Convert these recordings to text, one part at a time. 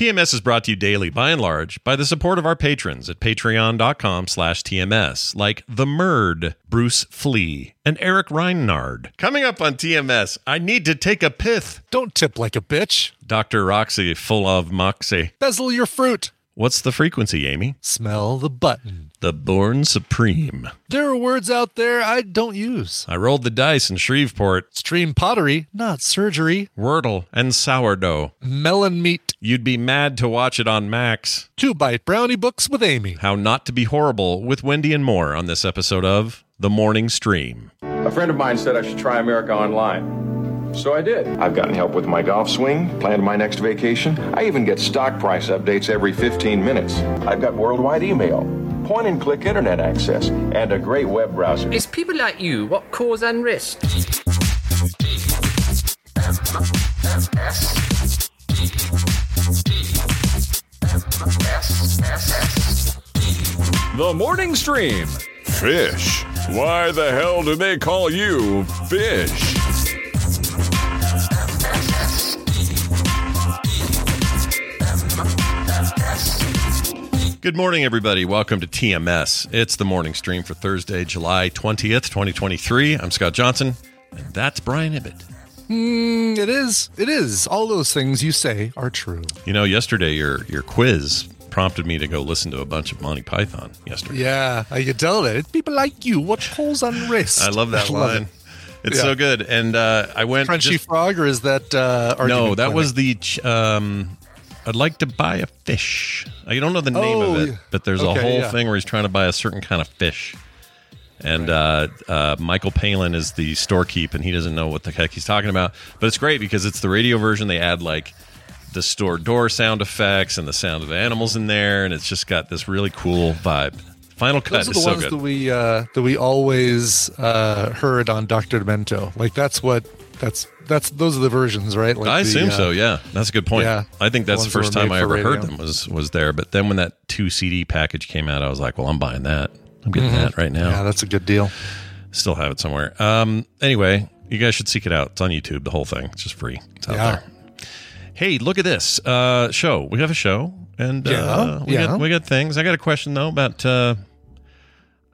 TMS is brought to you daily, by and large, by the support of our patrons at patreon.com slash TMS, like The Murd, Bruce Flea, and Eric Reinard. Coming up on TMS, I need to take a pith. Don't tip like a bitch. Dr. Roxy, full of moxie. Bezel your fruit. What's the frequency, Amy? Smell the button. The Bourne Supreme. There are words out there I don't use. I rolled the dice in Shreveport. Stream pottery, not surgery. Wordle and sourdough. Melon meat. You'd be mad to watch it on Max. Two bite brownie books with Amy. How not to be horrible with Wendi and more on this episode of The Morning Stream. A friend of mine said I should try America Online. So I did. I've gotten help with my golf swing, planned my next vacation. I even get stock price updates every 15 minutes. I've got worldwide email, point and click internet access, and a great web browser. It's people like you what cause unrest. The morning stream. Fish. Why the hell do they call you fish? Good morning, everybody. Welcome to TMS. It's the morning stream for Thursday, July 20th, 2023. I'm Scott Johnson, and that's Brian Ibbett. Mm, it is. It is. All those things you say are true. You know, yesterday your your quiz prompted me to go listen to a bunch of Monty Python yesterday. Yeah, I can tell that. It's people like you. What pulls on wrist? I love that love line. it. It's Yeah. so good. And uh, I went Crunchy just- frog, or is that uh, No, that clinic? was the ch- um I'd like to buy a fish. I don't know the name Oh, of it, but there's a whole yeah. thing where he's trying to buy a certain kind of fish. And uh, uh, Michael Palin is the storekeep, and he doesn't know what the heck he's talking about. But it's great because it's the radio version. They add like the store door sound effects and the sound of the animals in there, and it's just got this really cool vibe. Final cut Those are is the so ones good. that we uh, that we always uh, heard on Doctor Demento. Like that's what that's that's those are the versions, right? Like I the, assume uh, so. Yeah, that's a good point. yeah, I think that's the that first time I ever heard them was was there. But then when that two CD package came out, I was like, well, I'm buying that. I'm getting that right now. Mm-hmm. Yeah, that's a good deal. Still have it somewhere. Um. Anyway, you guys should seek it out. It's on YouTube. The whole thing. It's just free. It's out Yeah. there. Hey, look at this uh, show. We have a show, and uh, Yeah, we yeah. got we got things. I got a question though about. Uh,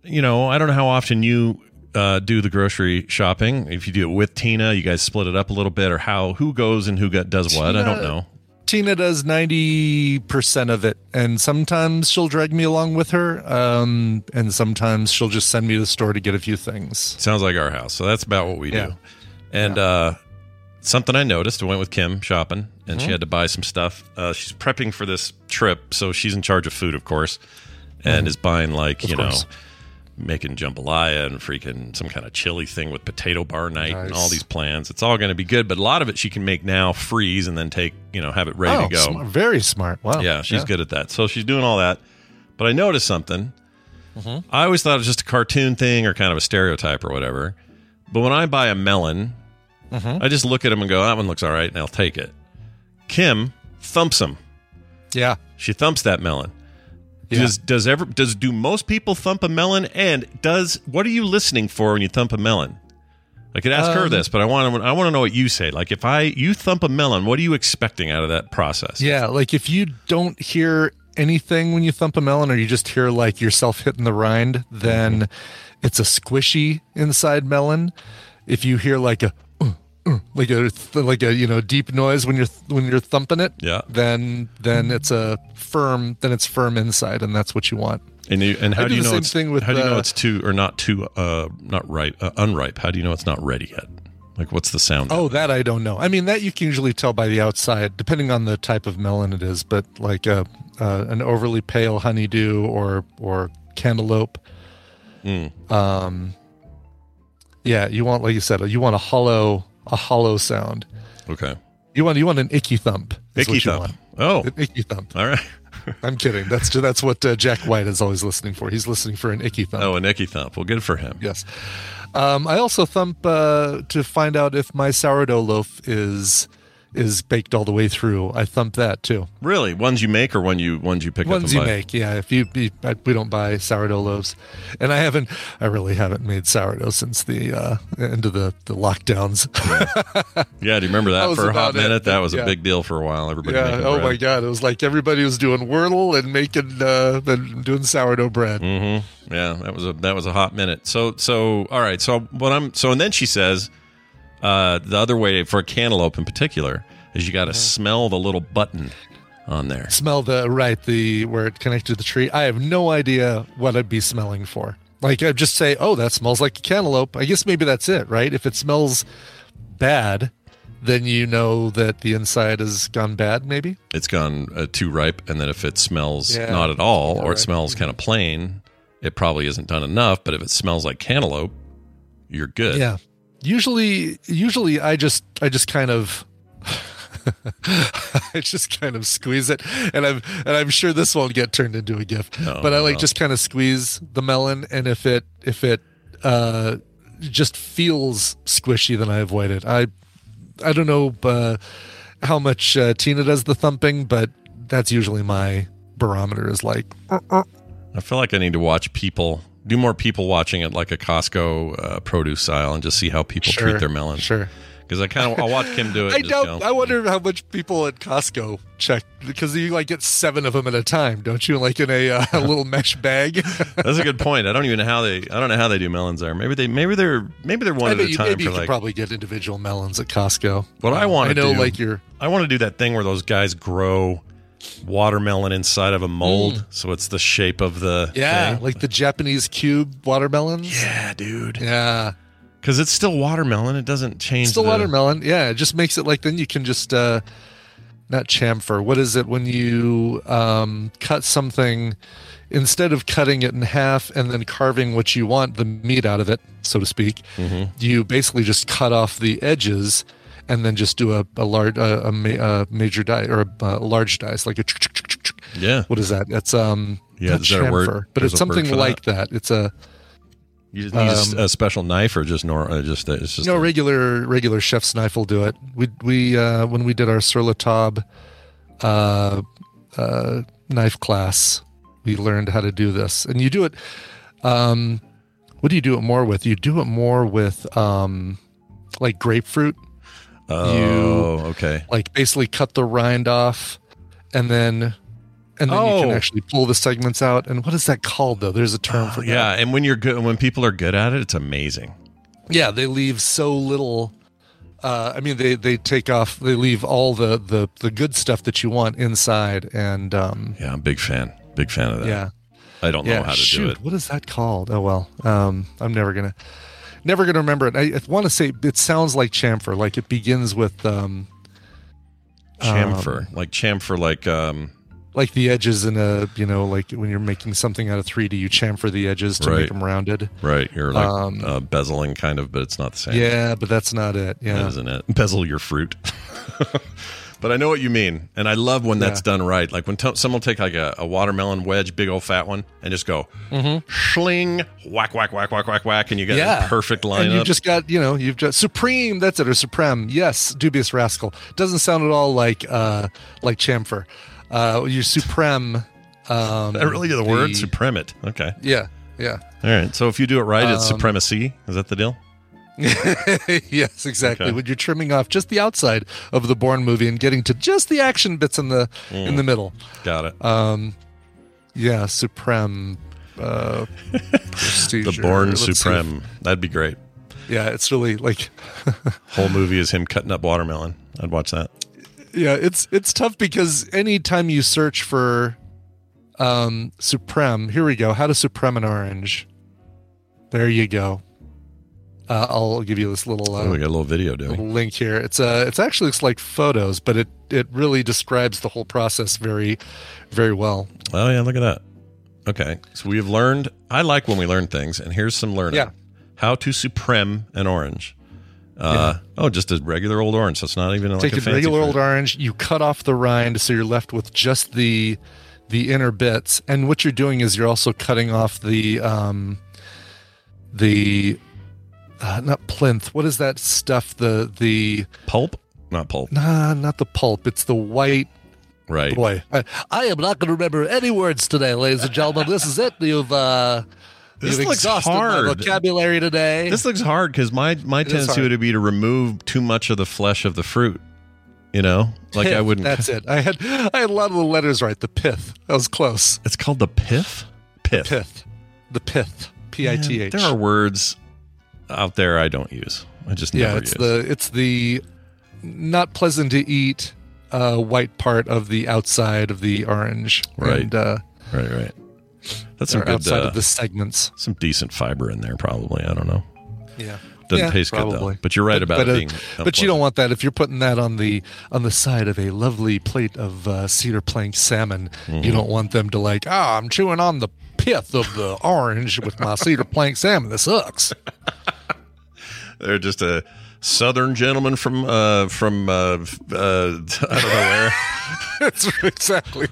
you know, I don't know how often you uh, do the grocery shopping. If you do it with Tina, you guys split it up a little bit, or how who goes and who got, does what. I don't know. Tina does ninety percent of it, and sometimes she'll drag me along with her, um, and sometimes she'll just send me to the store to get a few things. Sounds like our house. So that's about what we Yeah. do. And uh, something I noticed, I went with Kim shopping and Mm-hmm. she had to buy some stuff. Uh, she's prepping for this trip. So she's in charge of food, of course, and is buying like, Mm-hmm. Of you know, course. Making jambalaya and freaking some kind of chili thing with potato bar night and all these plans. It's all going to be good. But a lot of it she can make now, freeze, and then take, you know, have it ready oh, to go. smart- very smart. Wow. Yeah, she's good at that. So she's doing all that. But I noticed something. Mm-hmm. I always thought it was just a cartoon thing or kind of a stereotype or whatever. But when I buy a melon, Mm-hmm. I just look at them and go, that one looks all right, and I'll take it. Kim thumps them. Yeah. She thumps that melon. Yeah. Does does ever does do most people thump a melon? And does what are you listening for when you thump a melon? I could ask her Um, this, but I want to I want to know what you say. Like if I you thump a melon, what are you expecting out of that process? Yeah, like if you don't hear anything when you thump a melon, or you just hear like yourself hitting the rind, then it's a squishy inside melon. If you hear like a like a like a you know deep noise when you're when you're thumping it, Yeah. then then it's a firm then it's firm inside, and that's what you want. And you, and how do do you know it's thing with, how do you know uh, it's too or not too uh not right uh, unripe? How do you know it's not ready yet? Like what's the sound? Oh, that I don't know. I mean, that you can usually tell by the outside, depending on the type of melon it is. But like a uh, an overly pale honeydew or or cantaloupe, um, yeah, you want like you said, you want a hollow a hollow sound. okay. You want you want an icky thump. Icky thump. Oh, An icky thump. all right. I'm kidding. That's that's what uh, Jack White is always listening for. He's listening for an icky thump. Oh, a icky thump. Well, good for him. Yes. Um, I also thump uh, to find out if my sourdough loaf is is baked all the way through. I thump that too. Really, ones you make or one you ones you pick up Ones you buy? make, yeah. If you, you I, we don't buy sourdough loaves, and I haven't, I really haven't made sourdough since the uh, end of the the lockdowns. Yeah, do you remember That that for a hot it. minute? That was a big deal for a while. Everybody yeah. Oh bread. my god, it was like everybody was doing Wordle and making uh, and doing sourdough bread. Mm-hmm. Yeah, that was a that was a hot minute. So so all right. So what I'm so and then she says uh, the other way for a cantaloupe in particular is you got to Uh-huh. smell the little button on there. Smell the right the where it connected to the tree. I have no idea what I'd be smelling for. Like I'd just say, oh, that smells like a cantaloupe. I guess maybe that's it, right? If it smells bad, then you know that the inside has gone bad. Maybe. It's gone uh, too ripe, and then if it smells Yeah. not at all, Yeah, or it right. smells kind of plain, it probably isn't done enough. But if it smells like cantaloupe, you're good. Yeah. Usually, usually I just I just kind of. I just kind of squeeze it, and I'm and I'm sure this won't get turned into a gif. No, but I like no. just kind of squeeze the melon, and if it if it uh, just feels squishy, then I avoid it. I I don't know uh, how much uh, Tina does the thumping, but that's usually my barometer. Is like I feel like I need to watch people do more people watching it like a Costco uh, produce style and just see how people Sure, treat their melons. sure. Because I kind of I'll watch Kim do it. I doubt. go, I wonder how much people at Costco check because you like get seven of them at a time, don't you? Like in a, uh, a little mesh bag. That's a good point. I don't even know how they. I don't know how they do melons there. Maybe they. Maybe they're. Maybe they're one I at a you, time maybe you like. probably get individual melons at Costco. What I want I to know, do, like your I want to do that thing where those guys grow watermelon inside of a mold, so it's the shape of the Mm. yeah, thing. like the Japanese cube watermelons. yeah, dude. Yeah, Because it's still watermelon. It doesn't change. still the, watermelon. Yeah, it just makes it like then you can just uh not chamfer. What is it when you um cut something instead of cutting it in half and then carving what you want the meat out of it, so to speak? Mm-hmm. You basically just cut off the edges and then just do a, a large a, a, ma- a major die or a, a large dice like a Yeah. what is that? It's um Yeah, is a word- chamfer, but there's it's something like that. It's a You just need Um, a, special knife or just nor uh, just it's just no a- regular regular chef's knife will do it. We we uh, when we did our sur la table uh, uh, knife class, we learned how to do this, and you do it. Um, what do you do it more with? You do it more with um, like grapefruit. Oh, okay. Like basically cut the rind off, and then and then you can Oh. actually pull the segments out. And what is that called though? There's a term for that. Yeah, and when you're good, when people are good at it, it's amazing. Yeah, they leave so little. Uh, I mean, they they take off. They leave all the the the good stuff that you want inside, and um, Yeah, I'm a big fan. Big fan of that. yeah, I don't know how to shoot, do it. what is that called? Oh well, um, I'm never gonna never gonna remember it. I, I want to say it sounds like chamfer. Like it begins with um, Chamfer, like chamfer, like um, like the edges in a you know like when you're making something out of 3D, you chamfer the edges to Right. make them rounded. right. You're like Um, uh, bezeling, kind of, but it's not the same. Yeah, but that's not it. Yeah, isn't it? Bezel your fruit. but I know what you mean, and I love when that's Yeah. done right. Like when t- someone will take like a, a watermelon wedge, big old fat one, and just go schling, whack, whack, whack, whack, whack, whack, and you got Mm-hmm. yeah, perfect And you've just got you know you've just supreme. That's it or supreme. Yes, dubious rascal doesn't sound at all like uh like chamfer. Uh, your supreme. Um, I really get the word the- supremate. Okay, Yeah, yeah. all right. So if you do it right, it's Um, supremacy. Is that the deal? yes, exactly. Okay. When you're trimming off just the outside of the Bourne movie and getting to just the action bits in the in Mm. the middle. Got it. Um, yeah, Supreme. Uh, the. Bourne Let's. Supreme. That'd be great. Yeah, it's really like Whole movie is him cutting up watermelon. I'd watch that. yeah, it's it's tough because anytime you search for um Supreme, here we go. How to Supreme an orange. There you go. Uh, I'll give you this little uh, oh, we got a little video, do we? link here. It's uh it's actually looks like photos, but it it really describes the whole process very very well. Oh yeah, look at that. Okay, so we've learned. I like when we learn things, and here's some learning. Yeah. How to supreme an orange. Uh, Oh, just a regular old orange. So it's not even like Take a a regular fruit. old orange, you cut off the rind so you're left with just the the inner bits. And what you're doing is you're also cutting off the um the uh, not plinth. What is that stuff? The the pulp, not pulp. nah, not the pulp. It's the white Right. boy. I, I am not going to remember any words today, ladies and gentlemen. This is it. You've uh, This you've looks exhausted my hard. vocabulary today. This looks hard because my my is tendency would be to remove too much of the flesh of the fruit. You know, like I wouldn't. That's it. I had I had a lot of the letters right. The pith. That was close. It's called the pith. Pith. Pith. The pith. P I T H. There are words out there I don't use. I just Yeah, it's use. the it's the not pleasant to eat uh, white part of the outside of the orange. Right. And, uh, right, right. That's some good. outside uh, of the segments. some decent fiber in there, probably. I don't know. Yeah. Doesn't Yeah, taste good though. But you're right about but, it uh, being. but you don't want that if you're putting that on the on the side of a lovely plate of uh, cedar plank salmon. Mm-hmm. You don't want them to like, ah, I'm chewing on the pith of the orange with my cedar plank salmon. This sucks. They're just a southern gentleman from uh from uh, uh I don't know where. That's exactly.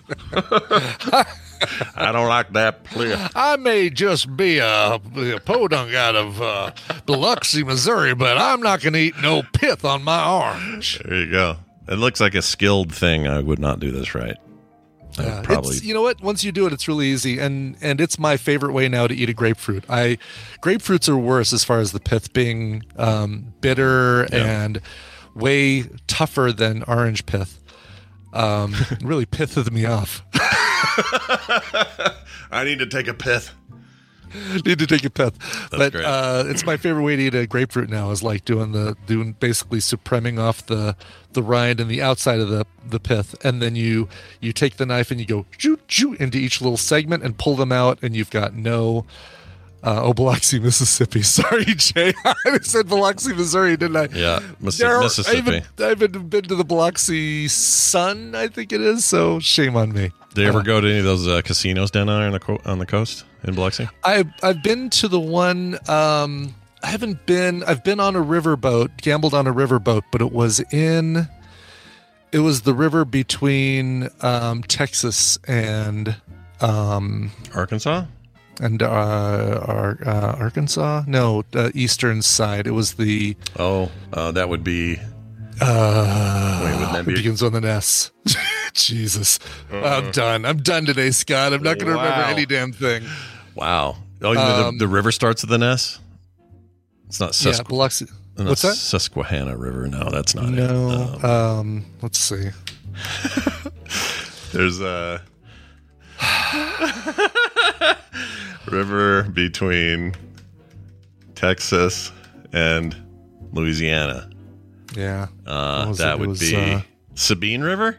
I don't like that play. I may just be a, a podunk out of uh, Biloxi, Missouri, but I'm not going to eat no pith on my orange. There you go. It looks like a skilled thing. I would not do this right. Yeah, probably. it's, you know what? Once you do it, it's really easy, and and it's my favorite way now to eat a grapefruit. I grapefruits are worse as far as the pith being um, bitter and way tougher than orange pith. Um, really pithed me off. I need to take a pith. Need to take a pith, but great. uh, it's my favorite way to eat a grapefruit now. Is like doing the doing basically supreming off the the rind and the outside of the the pith, and then you you take the knife and you go shoot shoot into each little segment and pull them out, and you've got no. Uh, oh, Biloxi, Mississippi. Sorry, Jay. I said Biloxi, Missouri, didn't I? Yeah, There- Mississippi. I haven't, been to the Biloxi Sun, I think it is. So shame on me. Did you ever Uh, go to any of those uh, casinos down there on the co- on the coast in Biloxi? I've I've been to the one. Um, I haven't been. I've been on a riverboat, gambled on a riverboat, but it was in. It was the river between um, Texas and um, Arkansas. and uh, Ar- uh, Arkansas. No, uh, eastern side. It was the. Oh, uh, that would be. Uh, Wait, wouldn't that it be- begins on the S. Jesus, I'm done. I'm done today, Scott. I'm not going to remember any damn thing. Wow. Oh, Um, the, the river starts with an S. It's not yeah, Biloxi. What's that? Susquehanna River. No, that's not it. No. Um, Um, let's see. There's a river between Texas and Louisiana. Yeah. Uh, that would was, be uh, Sabine River.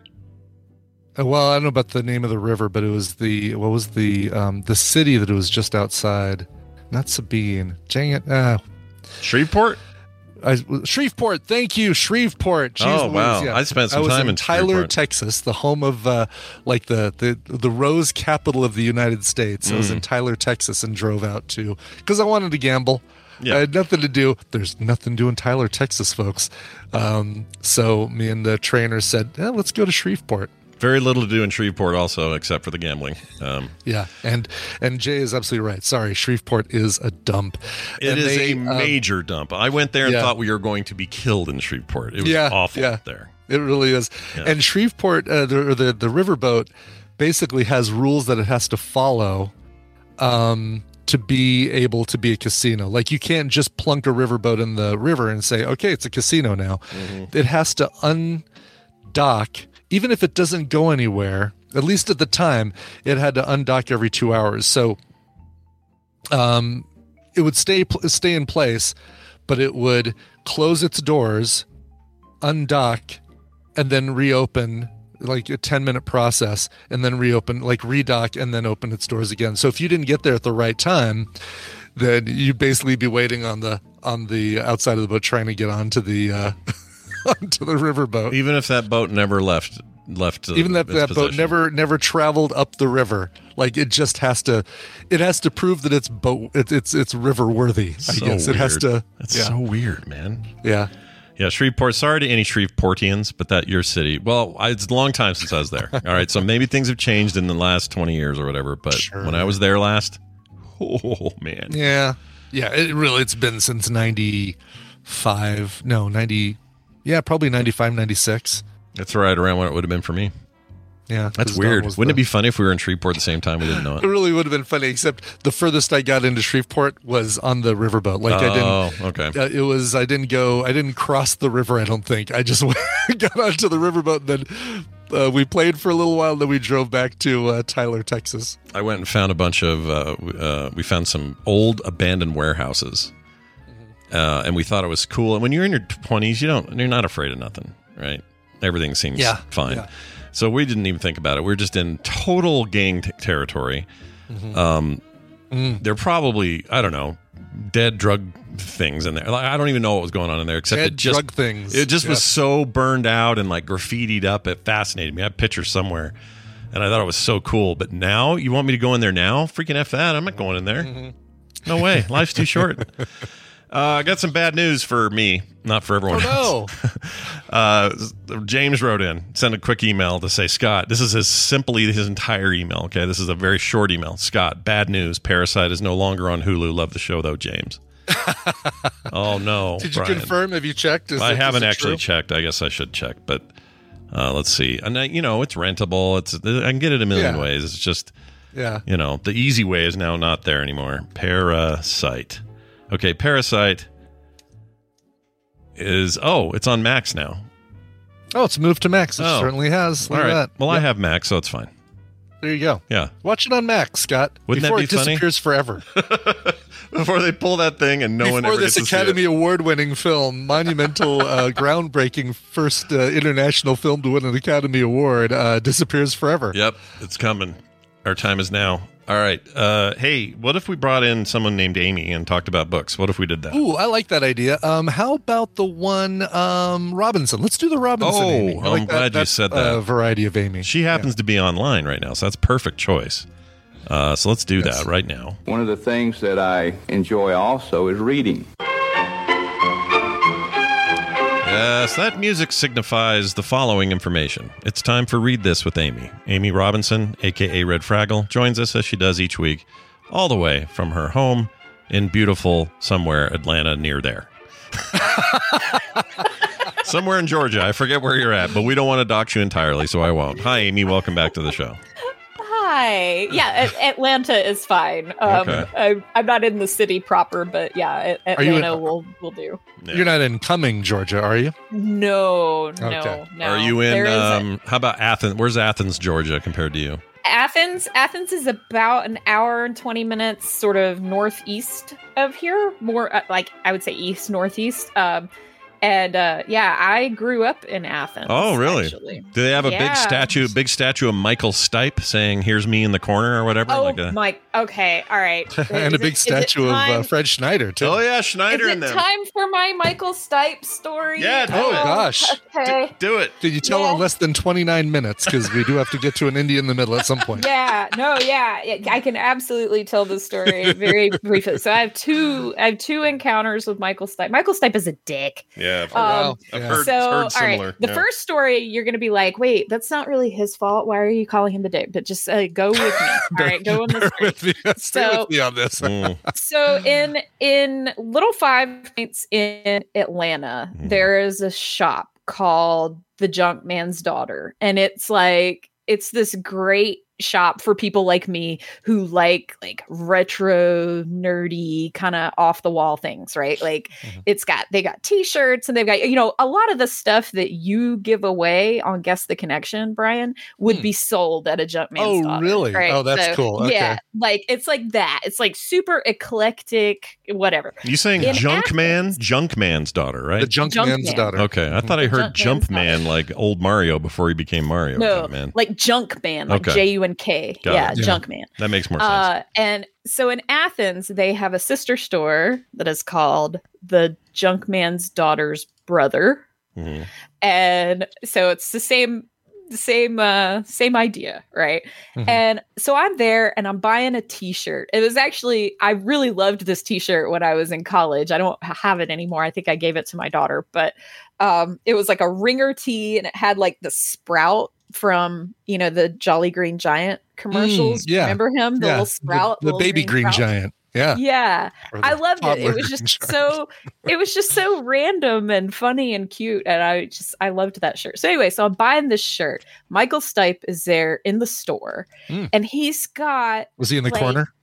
Uh, Well, I don't know about the name of the river, but it was the what was the um the city that it was just outside. Not Sabine. Dang it. Uh, Shreveport. I, Shreveport. Thank you, Shreveport. Jeez Oh, Louise, wow. yeah. I spent some was time in, in Tyler, Shreveport. Texas, the home of uh, like the, the the rose capital of the United States. I was Mm. in Tyler, Texas, and drove out to because I wanted to gamble. Yeah. I had nothing to do. There's nothing to do in Tyler, Texas, folks. Um, so me and the trainer said, eh, "Let's go to Shreveport." Very little to do in Shreveport, also, except for the gambling. Um, Yeah, and and Jay is absolutely right. Sorry, Shreveport is a dump. it And is they, a um, major dump. I went there and yeah. thought we were going to be killed in Shreveport. It was Yeah, awful yeah. there. It really is. Yeah. And Shreveport, uh, the, the the riverboat, basically has rules that it has to follow. Um, to be able to be a casino. Like you can't just plunk a riverboat in the river and say, okay, it's a casino now. It has to undock, even if it doesn't go anywhere. At least at the time, it had to undock every two hours. So, um, it would stay stay in place, but it would close its doors, undock, and then reopen like a 10 minute process and then reopen like redock and then open its doors again so if you didn't get there at the right time then you'd basically be waiting on the on the outside of the boat trying to get onto the uh onto the riverboat Even if that boat never left left. Uh, even that, that boat never never traveled up the river like it just has to it has to prove that it's boat it's it's, it's river worthy i So guess it has to That's yeah so weird, man. yeah Yeah, Shreveport. Sorry to any Shreveportians, but that your city. Well, I, it's a long time since I was there. All right, so maybe things have changed in the last twenty years or whatever. But when I was there last, oh man, Yeah. Yeah. It really, it's been since 95. No, 90. Yeah, probably 95, 96. that's right around what it would have been for me. Yeah. that's weird. Wouldn't it be funny if we were in Shreveport at the same time? We didn't know It it. really would have been funny, except the furthest I got into Shreveport was on the riverboat. Like I oh, didn't. okay. Uh, it was. I didn't go. I didn't cross the river. I don't think. I just got onto the riverboat. And then uh, we played for a little while. Then we drove back to uh, Tyler, Texas. I went and found a bunch of. Uh, uh, we found some old abandoned warehouses, uh, and we thought it was cool. And when you're in your twenties, you don't. You're not afraid of nothing, right? Everything seems Yeah, fine. yeah. So we didn't even think about it. We are just in total gang t- territory. Mm-hmm. Um, Mm. They're probably I don't know dead drug things in there. Like, I don't even know what was going on in there except Dead it just drug things. It just was so burned out and like graffitied up. It fascinated me. I have pictures somewhere, and I thought it was so cool. But now you want me to go in there now? Freaking f that! I'm not going in there. Mm-hmm. No way. Life's too short. Uh, I got some bad news for me, not for everyone else. Oh no! Uh, James wrote in, sent a quick email to say, Scott, this is his simply his entire email. Okay, this is a very short email. Scott, bad news. Parasite is no longer on Hulu. Love the show though, James. oh no! Did you Brian. confirm? Have you checked? Is I it- haven't actually true? checked. I guess I should check, but uh, let's see. And I, you know, it's rentable. It's I can get it a million Yeah. ways. It's just Yeah. you know, the easy way is now not there anymore. Parasite. Okay, Parasite is oh, it's on Max now. Oh, it's moved to Max. It Oh. certainly has. Look All right. that. Well, I have Max, so it's fine. There you go. Yeah. Watch it on Max, Scott. Wouldn't that before be it funny? disappears forever. Before they pull that thing and no one before ever this gets to see it. Academy Award-winning film, monumental, uh, groundbreaking, first uh, international film to win an Academy Award, uh, disappears forever. Yep, it's coming. Our time is now. All right. Uh, hey, what if we brought in someone named Amy and talked about books? What if we did that? Ooh, I like that idea. Um, how about the one um, Robinson? Let's do the Robinson. Oh, Amy. I I'm glad you said that. Uh, variety of Amy. She happens to be online right now, so that's perfect choice. Uh, so let's do that right now. One of the things that I enjoy also is reading. Yes, that music signifies the following information. It's time for Read This with Amy. Amy Robinson, aka Red Fraggle, joins us as she does each week, all the way from her home in beautiful somewhere Atlanta near there. somewhere in Georgia. I forget where you're at, but we don't want to dox you entirely, so I won't. Hi, Amy. Welcome back to the show. Hi. Yeah, a- Atlanta is fine. Um, Okay. I, I'm not in the city proper, but yeah, a- Are you in- Atlanta will will do. You're not in Cumming, Georgia, are you? No, no, Okay. no. Are you in? There is a- Um, how about Athens? Where's Athens, Georgia, compared to you? Athens? Athens is about an hour and twenty minutes, sort of northeast of here. More uh, like I would say east northeast. Um, and uh, yeah, I grew up in Athens. Oh, really? actually. Do they have a big statue, big statue of Michael Stipe saying "Here's me in the corner" or whatever? Oh, like a, Mike. Okay, all right. and Is a big it statue of uh, Fred Schneider, too. oh yeah, Schneider. Is Schneider it in them. time for my Michael Stipe story? Yeah, Oh, it. gosh. Okay. Do it. Did you tell Yeah. in less than 29 minutes? Because we do have to get to an indie in the middle at some point. yeah no yeah yeah, i can absolutely tell the story very briefly so i have two i have two encounters with michael stipe michael stipe is a dick Yeah, I've heard, Um, I've yeah. heard, so heard all right the yeah. first story you're gonna be like wait that's not really his fault why are you calling him the dick but just uh, go with me all right go on this Bear with me. Stay So- with me on this. Mm, so in in little five points in atlanta Mhm. there is a shop called the junk man's daughter and it's like it's this great shop for people like me who like like retro nerdy kind of off the wall things right like Mm-hmm. it's got they got t-shirts and they've got you know a lot of the stuff that you give away on guess the connection brian would be sold at a jumpman Hmm. Oh, Daughter, really? right? Oh, that's cool. yeah like it's like that it's like super eclectic whatever You saying In Junk Man? Junk Man's daughter, right? The Junk Junk Man's Man. daughter. Okay, I thought I heard Junk Jump Man's Man like old Mario before he became Mario. no Man. like junk man like Okay. J-u-n-k Got yeah it. Yeah. junk man That makes more sense. Uh, and so in Athens, they have a sister store that is called the Junkman's Daughter's Brother, Mhm. and so it's the same, same, uh, same idea, right? Mhm. And so I'm there, and I'm buying a T-shirt. It was actually I really loved this T-shirt when I was in college. I don't have it anymore. I think I gave it to my daughter, but um, it was like a ringer tee, and it had like the sprout from you know the Jolly Green Giant commercials. Mm, yeah. remember him? The Yeah, little sprout, the, the little baby green, sprout? giant. Yeah. Yeah, I loved it. It was just giant. so it was just so random and funny and cute, and I just I loved that shirt. So anyway, so I'm buying this shirt. Michael Stipe is there in the store, Mm. and he's got Was he in the like, corner?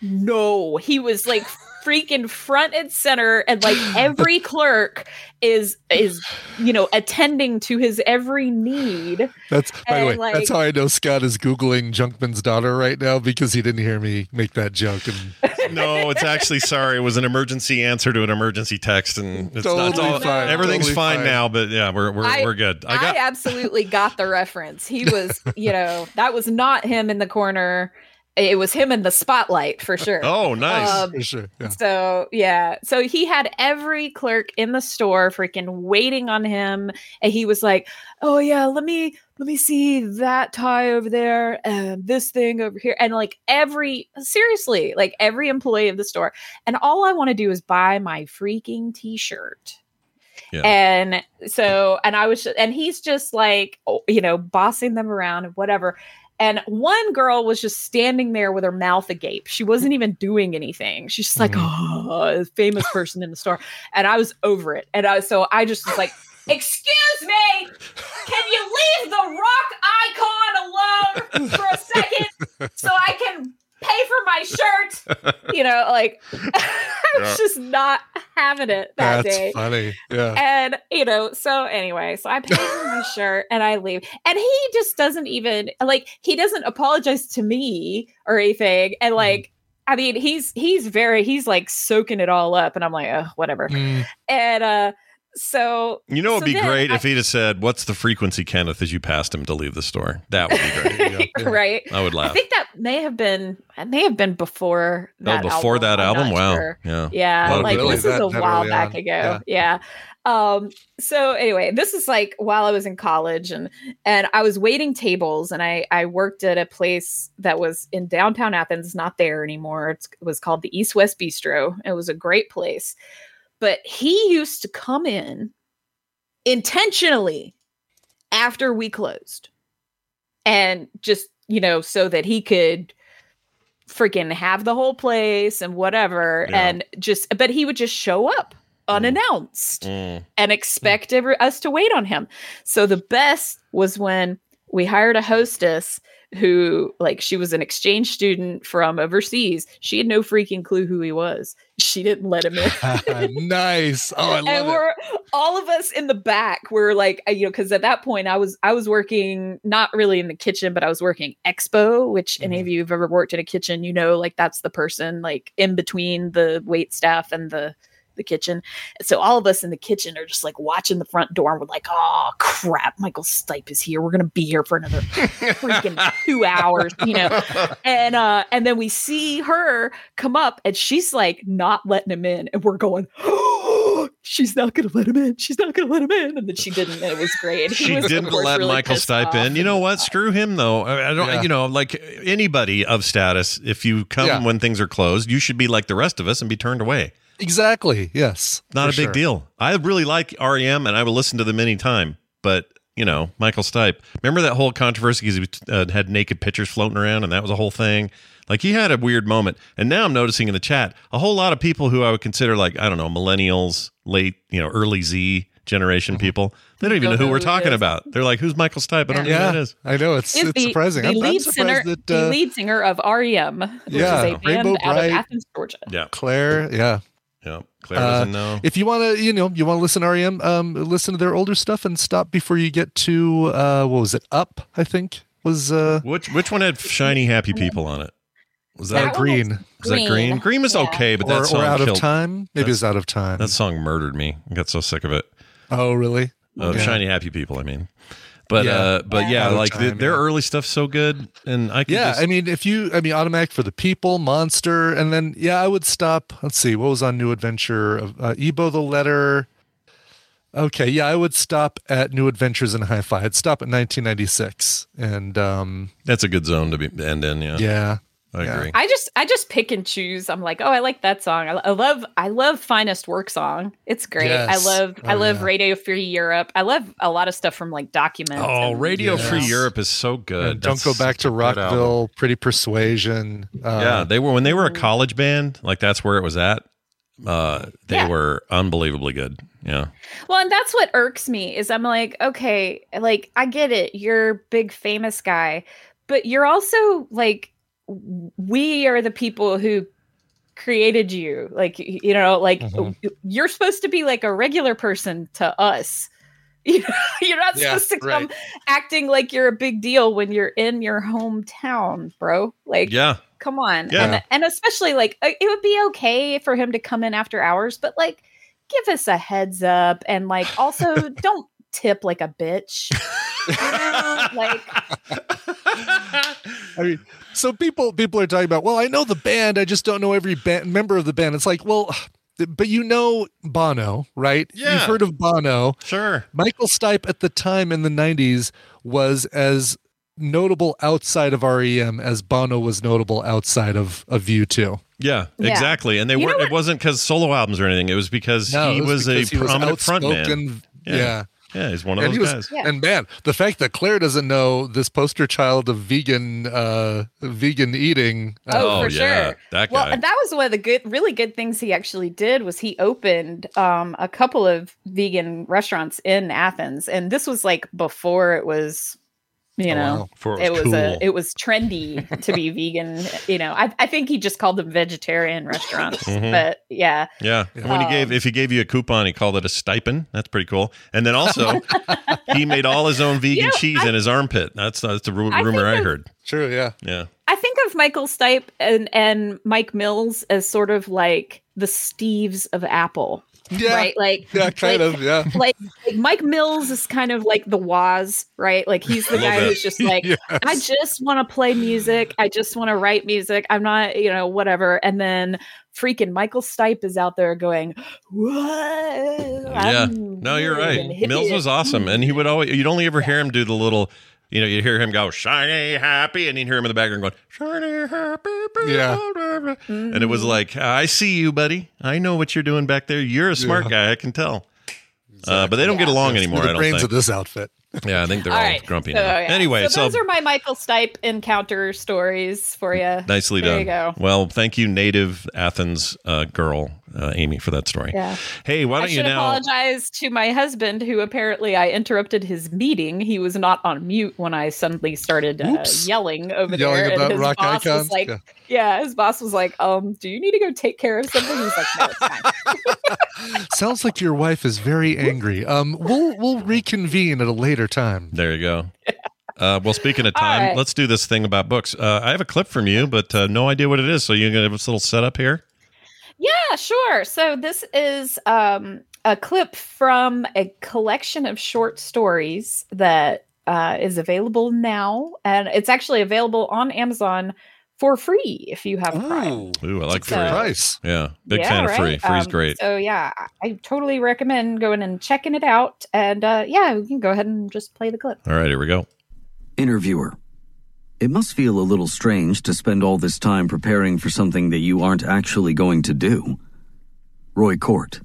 no, he was like freaking front and center, and like every clerk is is you know attending to his every need. That's by the way. like- that's how I know Scott is googling Junkman's daughter right now because he didn't hear me make that joke. And no, it's actually sorry. It was an emergency answer to an emergency text, and it's not, it's Totally all, fine, everything's totally fine, fine. now. But yeah, we're we're, I- we're good. I I, got absolutely got the reference. He was, you know, that was not him in the corner. It was him in the spotlight for sure. oh nice. Um, for sure. Yeah. So yeah, so he had every clerk in the store freaking waiting on him, and he was like, "Oh yeah, let me let me see that tie over there and this thing over here," and like every seriously, like every employee of the store, and all I want to do is buy my freaking t-shirt. Yeah. And so, and I was, and he's just like, oh, you know, bossing them around and whatever. And one girl was just standing there with her mouth agape. She wasn't even doing anything. She's just like, mm-hmm. oh, famous person in the store. And I was over it. And I so I just was like, excuse me, can you leave the rock icon alone for a second so I can pay for my shirt? You know, like I was Yeah. just not having it that That's day. funny. Yeah. And you know, so anyway, so I pay for my shirt and I leave. And he just doesn't even like he doesn't apologize to me or anything. And like I mean, he's he's very he's like soaking it all up, and I'm like, oh, whatever. Mm, And uh so you know, it'd so be great I- if he'd have said, "What's the frequency, Kenneth?" As you passed him to leave the store. That would be great. yeah, yeah. right. I would laugh. I think that may have been it may have been before That Oh, before album. that I'm album, wow, sure. yeah, Yeah, like really? this is a while early back on. ago. Yeah. Um so anyway, this is like while I was in college and and I was waiting tables and I I worked at a place that was in downtown Athens, not there anymore. It's, it was called the East West Bistro. It was a great place. But he used to come in intentionally after we closed and just you know so that he could freaking have the whole place and whatever Yeah. and just but he would just show up unannounced Mm. and expect every, us to wait on him so the best was when we hired a hostess who like she was an exchange student from overseas she had no freaking clue who he was she didn't let him in nice. Oh, I and love it. we're all of us in the back were like you know because at that point i was i was working not really in the kitchen but i was working expo which any Mm-hmm. of you have ever worked in a kitchen you know like that's the person like in between the wait staff and the the kitchen so all of us in the kitchen are just like watching the front door and we're like oh crap michael stipe is here we're gonna be here for another freaking two hours you know and uh and then we see her come up and she's like not letting him in and we're going oh, she's not gonna let him in she's not gonna let him in and then she didn't and it was great She was, didn't course, let really Michael pissed Stipe in. You know what? Screw him though. I, I don't. Yeah. You know, like anybody of status, if you come Yeah. when things are closed, you should be like the rest of us and be turned away. Exactly. Yes. Not a big sure. deal. I really like REM and I will listen to them anytime. But you know, Michael Stipe. Remember that whole controversy because he uh, had naked pictures floating around, and that was a whole thing. Like he had a weird moment, and now I'm noticing in the chat a whole lot of people who I would consider like I don't know millennials, late you know early Z generation people. They don't even know who know we're who talking is. about. They're like, "Who's Michael Stipe?" I don't know who Yeah, that is. I know it's Is it's the, surprising. the I'm, I'm lead surprised singer, that the uh, lead singer of REM, which Yeah, is a band Rainbow out Bright. of Athens, Georgia. Yeah, Claire, yeah. Yeah. Claire Uh, doesn't know. If you want to, you know, you want to listen to REM, um, listen to their older stuff and stop before you get to uh, what was it? Up, I think was uh, Which which one had shiny happy people on it? Was that, That Green was that Green? Green was Yeah. okay, but or, that song or Out killed. of Time. Maybe it's Out of Time. That song murdered me. I got so sick of it. oh, really? Of Yeah. shiny happy people. I mean, but Yeah. uh, but yeah, Out of like the, their yeah. early stuff's so good, and I could Yeah, just, I mean, if you, I mean, Automatic for the People, Monster, and then yeah, I would stop. Let's see, what was on New Adventure of uh, E-Bow the Letter. Okay, yeah, I would stop at New Adventures in Hi-Fi. I'd stop at 1996, and um, that's a good zone to be end in. Yeah, yeah, I yeah. agree. I just I just pick and choose. I'm like, oh, I like that song. I, I love I love Finest Work Song. It's great. Yes. I love I Oh, love yeah. Radio Free Europe. I love a lot of stuff from like Documents. Oh, and- Radio Yes. Free Europe is so good. And don't go back to a good album. Rockville. Pretty Persuasion. Uh, yeah, they were when they were a college band. Like that's where it was at. Uh, they Yeah. were unbelievably good. Yeah, Well, and that's what irks me is I'm like, okay, like I get it, you're big famous guy, but you're also like we are the people who created you. Like you know, like Mhm. you're supposed to be like a regular person to us. You know, you're not Yeah, supposed to come right. acting like you're a big deal when you're in your hometown, bro. Like yeah, come on Yeah. and, and especially like uh, it would be okay for him to come in after hours but like give us a heads up and like also don't tip like a bitch You know, like I mean, so people people are talking about. Well, I know the band. I just don't know every band member of the band. It's like, well, but you know Bono, right? Yeah. You've heard of Bono. sure. Michael Stipe at the time in the 90s was as notable outside of REM as Bono was notable outside of, of U2. Yeah, Yeah. exactly. And they You weren't. It wasn't because solo albums or anything. It was because No, he it was, because a he was prominent frontman. Yeah. Yeah. Yeah, he's one of And those he was, guys. Yeah. and man, the fact that Claire doesn't know this poster child of vegan, uh, vegan eating. Uh, oh, Oh, for yeah, sure that well guy. and that was one of the good really good things he actually did was he opened um a couple of vegan restaurants in athens and this was like before it was you Oh, know wow. For it was a it was trendy to be vegan you know I, I think he just called them vegetarian restaurants Mhm. but yeah Yeah. And when he gave, Um, if he gave you a coupon, he called it a stipend. That's pretty cool. And then also, he made all his own vegan You know, cheese I- in his armpit. That's that's the ru- I rumor I of- heard. True, yeah. Yeah. i think of michael stipe and and mike mills as sort of like the steves of apple Yeah. right like Yeah, kind like- of, yeah. like, like Mike Mills is kind of like the Woz, right? Like he's the guy bit. who's just like, Yes. I just want to play music. I just want to write music. I'm not, you know, whatever. And then freaking Michael Stipe is out there going, What? Yeah. I'm No, you're right. Mills was awesome. And he would mm-hmm. always, you'd only ever hear him do the little, you know, you'd hear him go, shiny, happy. And you'd hear him in the background going, shiny, happy. Yeah. And it was Mm-hmm. like, I see you, buddy. I know what you're doing back there. You're a smart Yeah. guy. I can tell. Uh, but they don't get along anymore. the I don't brains think. of this outfit. Yeah, I think they're All all, right. grumpy so, now. yeah. Anyway, so so, those are my Michael Stipe encounter stories for you. nicely done. there done. you go. Well, thank you, native Athens uh, girl, uh, Amy, for that story. Yeah. Hey, why don't you should now? apologize to my husband, who apparently I interrupted his meeting. He was not on mute when I suddenly started uh, yelling over Yelling there. about and his rock boss icons? was like, Yeah. yeah. his boss was like, um, do you need to go take care of something? He's like, no, it's fine. Sounds like your wife is very angry. Um, we'll we'll reconvene at a later time. There you go. Uh, well, speaking of time, right. let's do this thing about books. Uh, I have a clip from you, but uh, no idea what it is. So you're going to have this little setup here? Yeah, sure. So this is um, a clip from a collection of short stories that uh, is available now, and it's actually available on Amazon for free if you have Prime. Ooh, I like So- free. Price. Yeah, big Yeah, fan of free. right? Free's Um, great. So yeah, I, I totally recommend going and checking it out. And uh, yeah, we can go ahead and just play the clip. All right, here we go. Interviewer. It must feel a little strange to spend all this time preparing for something that you aren't actually going to do. Roy Court.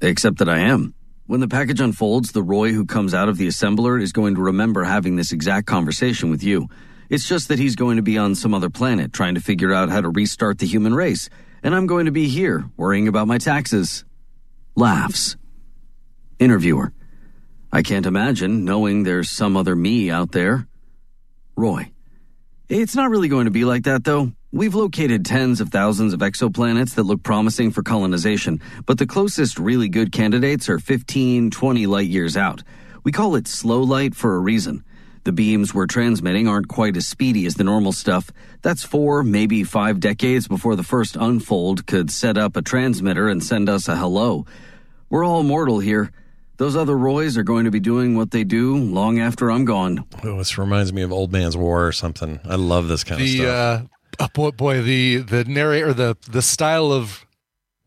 Except that I am. When the package unfolds, the Roy who comes out of the assembler is going to remember having this exact conversation with you. It's just that he's going to be on some other planet trying to figure out how to restart the human race, and I'm going to be here worrying about my taxes. Laughs. Interviewer. I can't imagine knowing there's some other me out there. Roy. It's not really going to be like that, though. We've located tens of thousands of exoplanets that look promising for colonization, but the closest really good candidates are 15, 20 light years out. We call it slow light for a reason. The beams we're transmitting aren't quite as speedy as the normal stuff. That's four, maybe five decades before the first unfold could set up a transmitter and send us a hello. We're all mortal here. Those other Roys are going to be doing what they do long after I'm gone. Oh, this reminds me of Old Man's War or something. I love this kind of stuff. uh, oh boy, boy, the the narrator, the the style of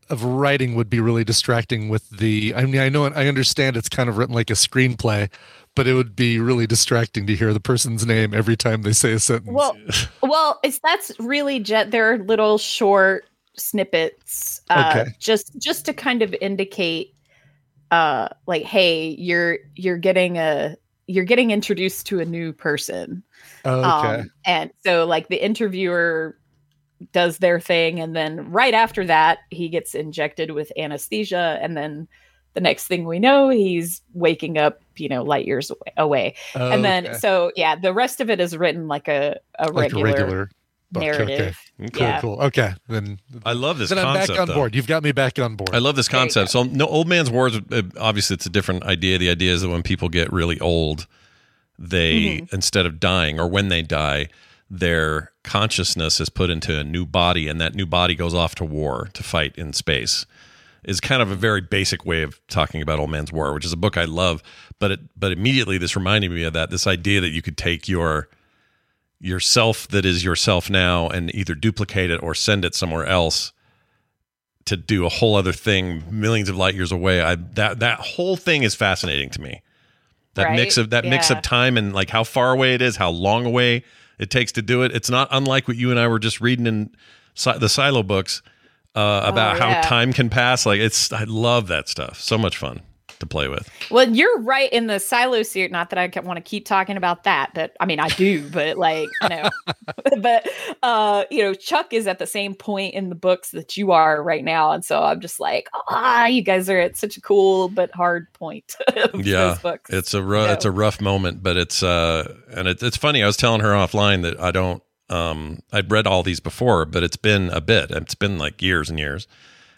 of writing would be really distracting. With the, I mean, I know, I understand it's kind of written like a screenplay, but it would be really distracting to hear the person's name every time they say a sentence. Well, well, it's that's really jet. They're little short snippets, uh, Okay. just just to kind of indicate, uh, like, hey, you're you're getting a you're getting introduced to a new person. Oh, okay. Um, and so, like, the interviewer does their thing, and then right after that, he gets injected with anesthesia, and then the next thing we know, he's waking up, you know, light years away. away. Oh, and then, okay. so yeah, the rest of it is written like a, a regular, a regular book. narrative. Okay. Cool, Yeah. cool. Okay, then I love this then I'm back on though. board. You've got me back on board. I love this concept. So, no, Old Man's War is uh, obviously it's a different idea. The idea is that when people get really old, they Mm-hmm. instead of dying or when they die, their consciousness is put into a new body, and that new body goes off to war to fight in space. Is kind of a very basic way of talking about Old Man's War, which is a book I love. But it, but immediately this reminded me of that. This idea that you could take your yourself that is yourself now and either duplicate it or send it somewhere else to do a whole other thing millions of light years away. I that that whole thing is fascinating to me. That mix of that mix of time and like how far away it is how long away it takes to do it. It's not unlike what you and i were just reading in si- the silo books uh, about Oh, how time can pass. Like it's i love that stuff. So much fun to play with Well, you're right in the silo series. Not that I want to keep talking about that. but I mean, I do, but like, you know, but uh, you know, Chuck is at the same point in the books that you are right now, and so I'm just like, ah, you guys are at such a cool but hard point. yeah it's a rough it's a rough moment but it's uh and it, it's funny i was telling her offline that i don't um i'd read all these before but it's been a bit it's been like years and years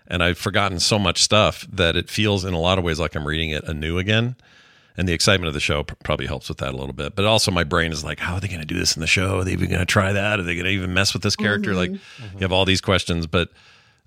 and i've forgotten so much stuff that it feels in a lot of ways like i'm reading it anew again. And the excitement of the show pr- probably helps with that a little bit. But also my brain is like how are they going to do this in the show? Are they even going to try that? Are they going to even mess with this character? Like you have all these questions. But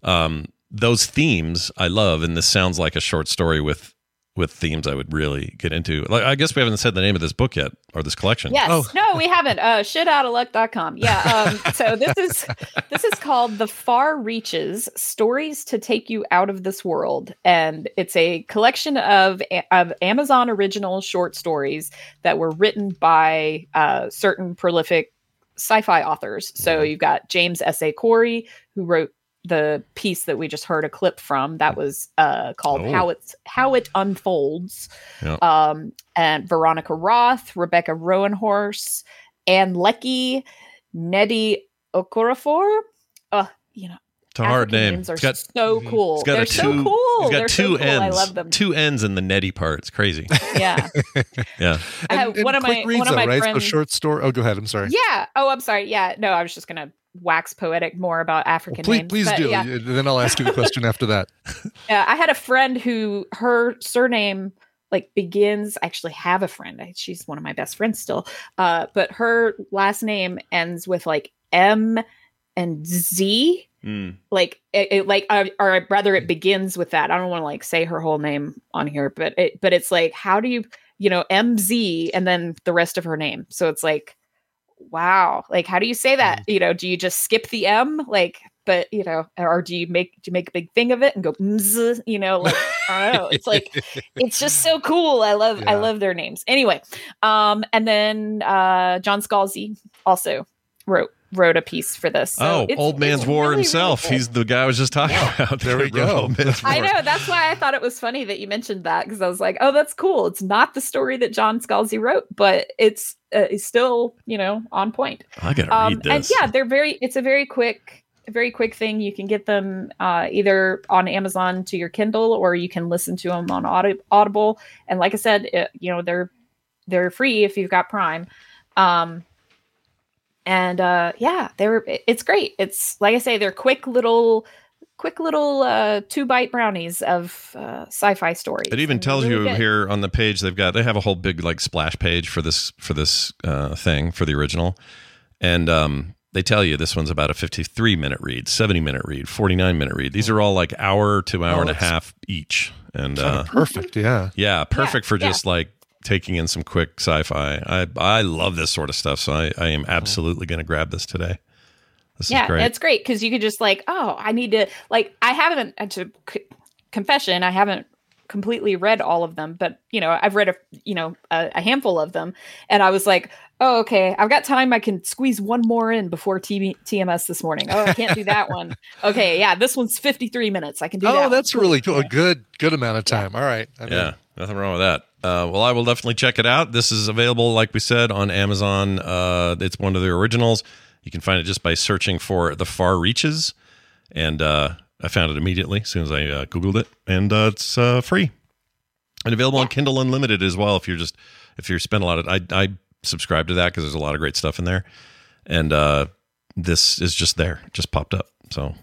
um those themes i love and this sounds like a short story with with themes I would really get into. Like I guess we haven't said the name of this book yet or this collection. Yes. Oh. No, we haven't. Uh shitoutaluck.com. Yeah. Um, so this is this is called The Far Reaches: Stories to Take You Out of This World. And it's a collection of of Amazon original short stories that were written by uh certain prolific sci-fi authors. So you've got James S. A. Corey, who wrote the piece that we just heard a clip from that was uh called Oh. how it's how it unfolds Yeah. um, and Veronica Roth, Rebecca Roanhorse, Ann Leckie, Nnedi Okorafor. Uh, you know, It's a hard name. names are It's got so cool. it's got They're two, so cool. It's got They're two so cool. ends. I love them. Two ends in the Nnedi part. It's crazy. Yeah. yeah. I have one of my quick reads, one of though, my right? friends. So short story. Oh, go ahead. I'm sorry. yeah. Oh, I'm sorry. Yeah. No, I was just gonna wax poetic more about African Please, names. please but do. yeah. Then I'll ask you the question after that. Yeah, I had a friend who her surname like begins. I actually have a friend. I- She's one of my best friends still. Uh, but her last name ends with like M and Z. Mm. Like it, it like uh, or rather it begins with that. I don't want to like say her whole name on here, but it but it's like how do you you know MZ and then the rest of her name. So it's like wow, like how do you say that? You know, do you just skip the M like but you know, or do you make do you make a big thing of it and go mz, you know, like I don't know. It's like it's just so cool. I love I love their names. Anyway, um and then uh John Scalzi also wrote wrote a piece for this. So oh, it's- old man's it's war really, really himself. cool. He's the guy I was just talking about. There we go. I know. That's why I thought it was funny that you mentioned that because I was like, oh, that's cool. It's not the story that John Scalzi wrote, but it's uh, it's still you know on point. I gotta Um, read and yeah, they're very. It's a very quick very quick thing. You can get them uh, either on Amazon to your Kindle, or you can listen to them on Audi- Audible. And like I said, it, you know they're they're free if you've got Prime. Um, and uh, yeah, they're it's great. It's like I say, they're quick little quick little uh, two bite brownies of uh, sci-fi stories. It even And tells really you good. here on the page they've got they have a whole big like splash page for this for this uh, thing for the original, and um, they tell you this one's about a 53 minute read, 70 minute read, 49 minute read. These are all like hour to hour Oh, and a half each, and uh, perfect. Yeah. yeah, perfect for yeah. just like taking in some quick sci-fi. I I love this sort of stuff, so I, I am absolutely going to grab this today. This yeah, is great. it's great because you could just like, oh, I need to like, I haven't uh, to c- confession, I haven't completely read all of them, but you know, I've read a you know a, a handful of them, and I was like, oh, okay, I've got time. I can squeeze one more in before TV- TMS this morning. Oh, I can't do that one. Okay, yeah, this one's fifty three minutes. I can do that. Oh, one. that's really cool. A good good amount of time. All right. I mean, Yeah, nothing wrong with that. Uh, well, I will definitely check it out. This is available, like we said, on Amazon. Uh, it's one of the originals. You can find it just by searching for The Far Reaches. And uh, I found it immediately as soon as I uh, Googled it. And uh, it's uh, free and available on Kindle Unlimited as well. If you're just, if you're spending a lot of, I, I subscribe to that because there's a lot of great stuff in there. And uh, this is just there, just popped up. So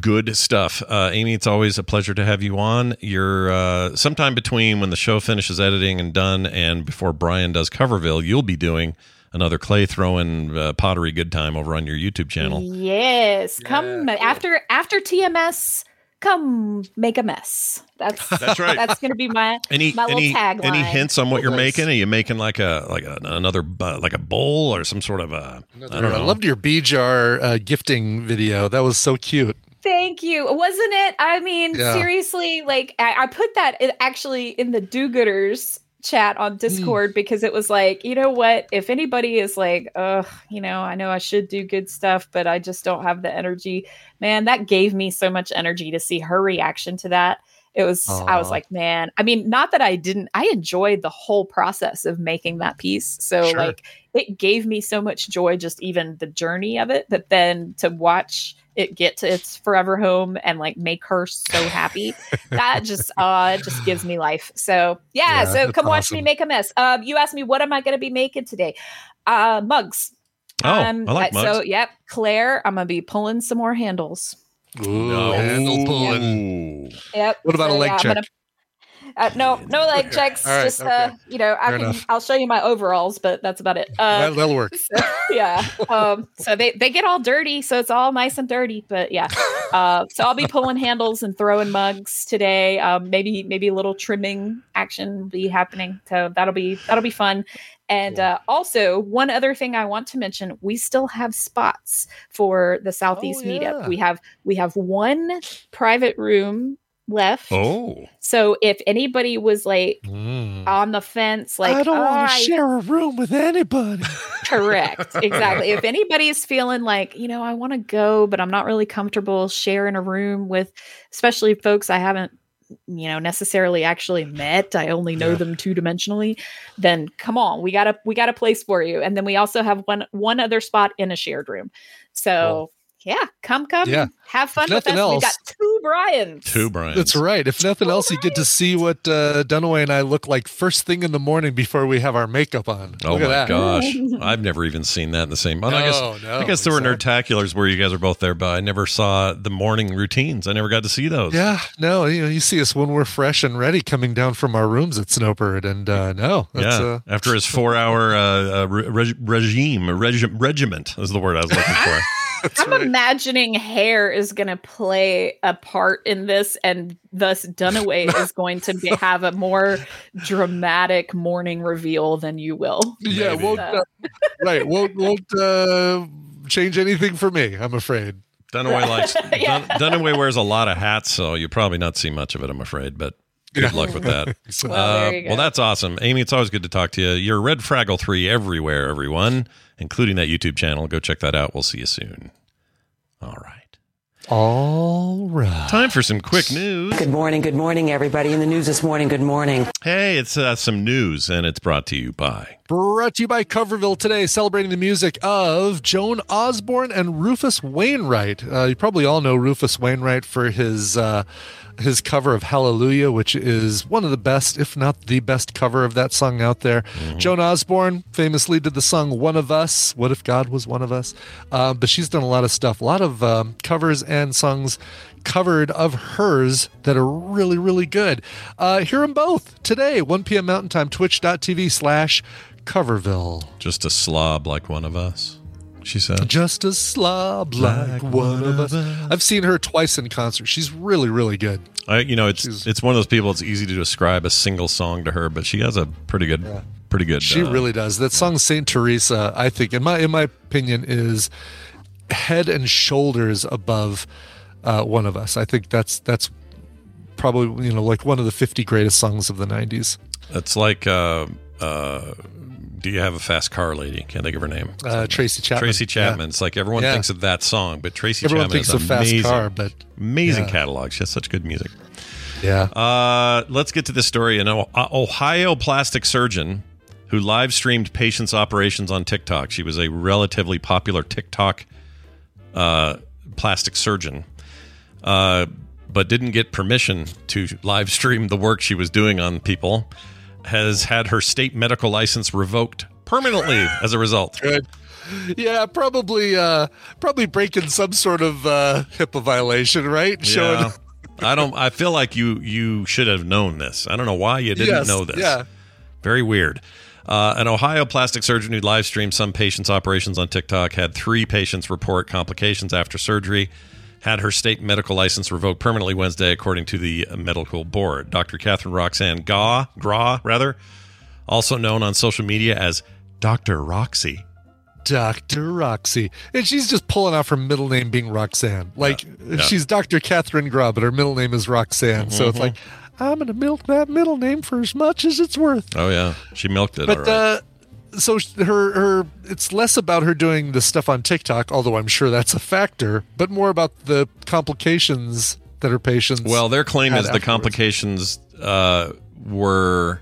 good stuff. Uh, amy it's always a pleasure to have you on. You're uh, sometime between when the show finishes editing and done and before brian does coverville you'll be doing another clay throwing uh, pottery good time over on your youtube channel. Yes, come after after TMS. Come make a mess. That's That's right. That's gonna be my any my little any tagline. any hints on what you're making are you making like a like a, another uh, like a bowl or some sort of a i don't know. I loved your bee jar uh, gifting video. That was so cute. Thank you. Wasn't it? I mean, Yeah. seriously, like I, I put that in, actually in the do-gooders chat on hmm. Discord because it was like, you know what? If anybody is like, oh, you know, I know I should do good stuff, but I just don't have the energy. Man, that gave me so much energy to see her reaction to that. It was, I was like, man, I mean, not that I didn't, I enjoyed the whole process of making that piece. So, Sure. like, it gave me so much joy, just even the journey of it. But then to watch it get to its forever home and like make her so happy, that just, uh, just gives me life. So, yeah. Yeah, so that's come watch me make a mess. Um, you asked me, what am I going to be making today? Uh, mugs. oh i like uh, mugs So, yep, Claire, I'm gonna be pulling some more handles. Ooh, handle pulling. Ooh. Yep. What about a leg yeah, I'm check? Uh, no, no leg checks. Right, just uh, you know, I Fair can. enough. I'll show you my overalls, but that's about it. Uh, that, that'll work. so, yeah. Um, so they they get all dirty, so it's all nice and dirty. But yeah. Uh, so I'll be pulling handles and throwing mugs today. Um, maybe maybe a little trimming action will be happening. So that'll be that'll be fun. And uh, also, one other thing I want to mention: we still have spots for the Southeast Oh, yeah. meetup. We have we have one private room left. oh So if anybody was like Mm. on the fence, like I don't "Oh, want to I- share a room with anybody. Correct. Exactly. if anybody's feeling like, you know, I want to go, but I'm not really comfortable sharing a room with, especially folks I haven't, you know, necessarily actually met. I only know Yeah. them two dimensionally. Then come on, we got a we got a place for you. And then we also have one one other spot in a shared room. So yeah, come come, Yeah. have fun If with us. nothing We've got else- two Brian's. brian That's right. If nothing else, you get to see what uh, Dunaway and I look like first thing in the morning before we have our makeup on. Oh look my at that. gosh, I've never even seen that in the same. Well, I guess No, no, I guess there were exactly. nerdtaculars where you guys are both there, but I never saw the morning routines. I never got to see those. Yeah, no, you know, you see us when we're fresh and ready coming down from our rooms at Snowbird, and uh, no, that's, yeah. uh, After his four-hour uh, uh, reg- regime, reg- regiment is the word I was looking for. I'm imagining hair is going to play a part in this, and thus Dunaway is going to be, have a more dramatic morning reveal than you will. yeah, Maybe. won't uh, right, won't won't uh, change anything for me. I'm afraid. Dunaway likes Yeah. Dun- Dunaway wears a lot of hats, so you'll probably not see much of it. I'm afraid, but good Yeah. luck with that. Well, Uh, well, that's awesome, Amy. It's always good to talk to you. You're Red Fraggle Three everywhere, everyone, including that YouTube channel. Go check that out. We'll see you soon. All right. All right. Time for some quick news. Good morning, good morning, everybody. In the news this morning, good morning. Hey, it's uh, some news, and it's brought to you by. Brought to you by Coverville today, celebrating the music of Joan Osborne and Rufus Wainwright. Uh, you probably all know Rufus Wainwright for his uh, his cover of Hallelujah, which is one of the best, if not the best, cover of that song out there. Joan Osborne famously did the song "One of Us." What if God was one of us? Uh, but she's done a lot of stuff, a lot of um, covers and songs covered of hers that are really, really good. Uh, hear them both today, 1 p.m. Mountain Time, twitch.tv slash Coverville. Just a slob like one of us, she said. Just a slob like, one, of us. I've seen her twice in concert. She's really, really good. I, you know, it's it's one of those people. It's easy to describe a single song to her, but she has a pretty good, pretty good. She uh, really does. That song Saint Teresa, I think, in my in my opinion, is head and shoulders above uh, one of us. I think that's that's probably you know like one of the 50 greatest songs of the 90s. It's like, uh, uh, do you have a fast car lady? Can't think of her name. Uh, Tracy Chapman. Tracy Chapman. Yeah. It's like everyone Yeah. thinks of that song, but Tracy Everyone Chapman thinks is of Fast amazing. Car, but- amazing yeah. catalog. She has such good music. Yeah. Uh, let's get to this story. An uh, Ohio plastic surgeon who live streamed patients' operations on TikTok. She was a relatively popular TikTok uh, plastic surgeon, uh, but didn't get permission to live stream the work she was doing on people. Has had her state medical license revoked permanently as a result. Good. Yeah, probably uh probably breaking some sort of uh HIPAA violation, right? Yeah. I don't. I feel like you you should have known this. I don't know why you didn't Yes, know this. yeah. very weird. Uh, an Ohio plastic surgeon who live streamed some patients' operations on TikTok had three patients report complications after surgery. Had her state medical license revoked permanently Wednesday, according to the medical board. Dr. Katharine Roxanne Gaw, Grawe, rather, also known on social media as Dr. Roxy. Dr. Roxy. And she's just pulling off her middle name being Roxanne. Like yeah. she's Dr. Katharine Grawe, but her middle name is Roxanne. So it's Mhm. like, I'm gonna milk that middle name for as much as it's worth. Oh yeah, she milked it. but all right. uh so her her it's less about her doing the stuff on TikTok, although I'm sure that's a factor, but more about the complications that her patients Well, their claim is the complications uh, were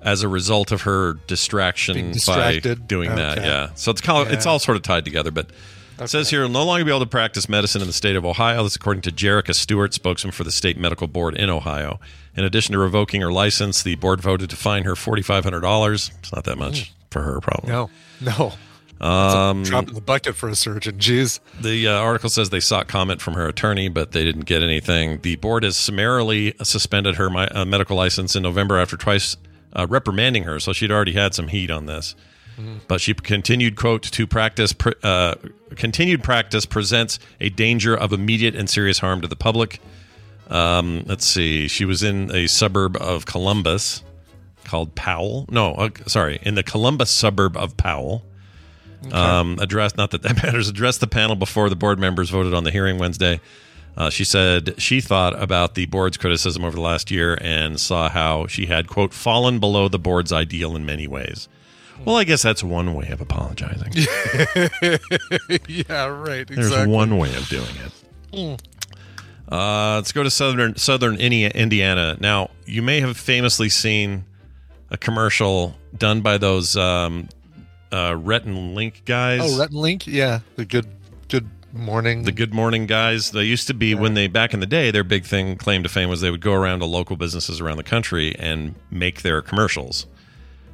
as a result of her distraction by doing that. Yeah. So it's kind of, it's all sort of tied together. But it says here, will no longer be able to practice medicine in the state of Ohio. That's according to Jerica Stewart, spokesman for the state medical board in Ohio. In addition to revoking her license, the board voted to fine her forty five hundred dollars. It's not that much for her, probably. No. No. Um, Drop in the bucket for a surgeon. Jeez. the uh, article says they sought comment from her attorney, but they didn't get anything. The board has summarily suspended her mi- uh, medical license in November after twice uh, reprimanding her, so she'd already had some heat on this. But she continued, quote, to practice, pr- uh, continued practice presents a danger of immediate and serious harm to the public. Um, let's see. She was in a suburb of Columbus called Powell. No, uh, sorry, in the Columbus suburb of Powell. Um, addressed, not that that matters, addressed the panel before the board members voted on the hearing Wednesday. Uh, she said she thought about the board's criticism over the last year and saw how she had, quote, fallen below the board's ideal in many ways. Well, I guess that's one way of apologizing. yeah, right. There's one way of doing it. Mm. Uh, let's go to southern Southern Indiana. Now, you may have famously seen a commercial done by those um, uh, Rhett and Link guys. Oh, Rhett and Link? Yeah. The good good morning. the Good Morning guys. They used to be when they back in the day. Their big thing, claim to fame, was they would go around to local businesses around the country and make their commercials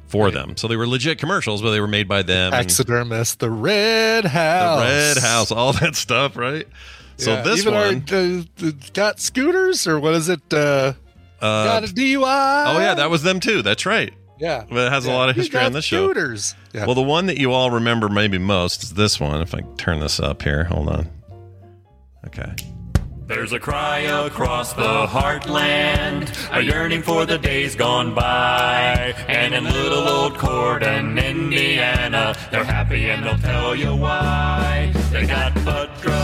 for them. So they were legit commercials, but they were made by them. and Taxidermist, the Red House. the Red House, all that stuff, right? So Yeah, this even one, our, uh, got scooters or what is it? Uh, uh, got a DUI. oh yeah, that was them too. That's right. yeah. But it has a lot of history on this show. Scooters. Yeah. Well, the one that you all remember maybe most is this one. If I turn this up here, hold on. Okay. There's a cry across the heartland, a yearning for the days gone by. And in little old Corydon, Indiana, they're happy and they'll tell you why. They got butt drugs,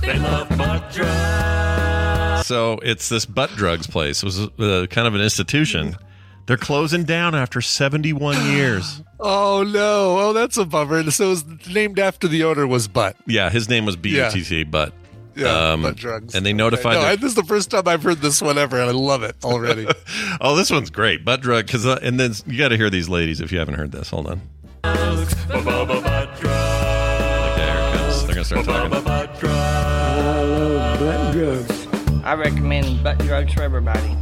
they love butt drugs. So it's this butt drugs place. It was uh, kind of an institution They're closing down after 71 years. Oh no! Oh, that's a bummer. So it was named after the owner was Butt. Yeah, his name was BUTT, but Yeah, um, butt drugs. and they notified. No, their- I- this is the first time I've heard this one ever, and I love it already. oh, this one's great, butt drug. Because uh, and then you got to hear these ladies if you haven't heard this. Hold on. Gonna start talking. I love butt drugs. I recommend butt drugs for everybody.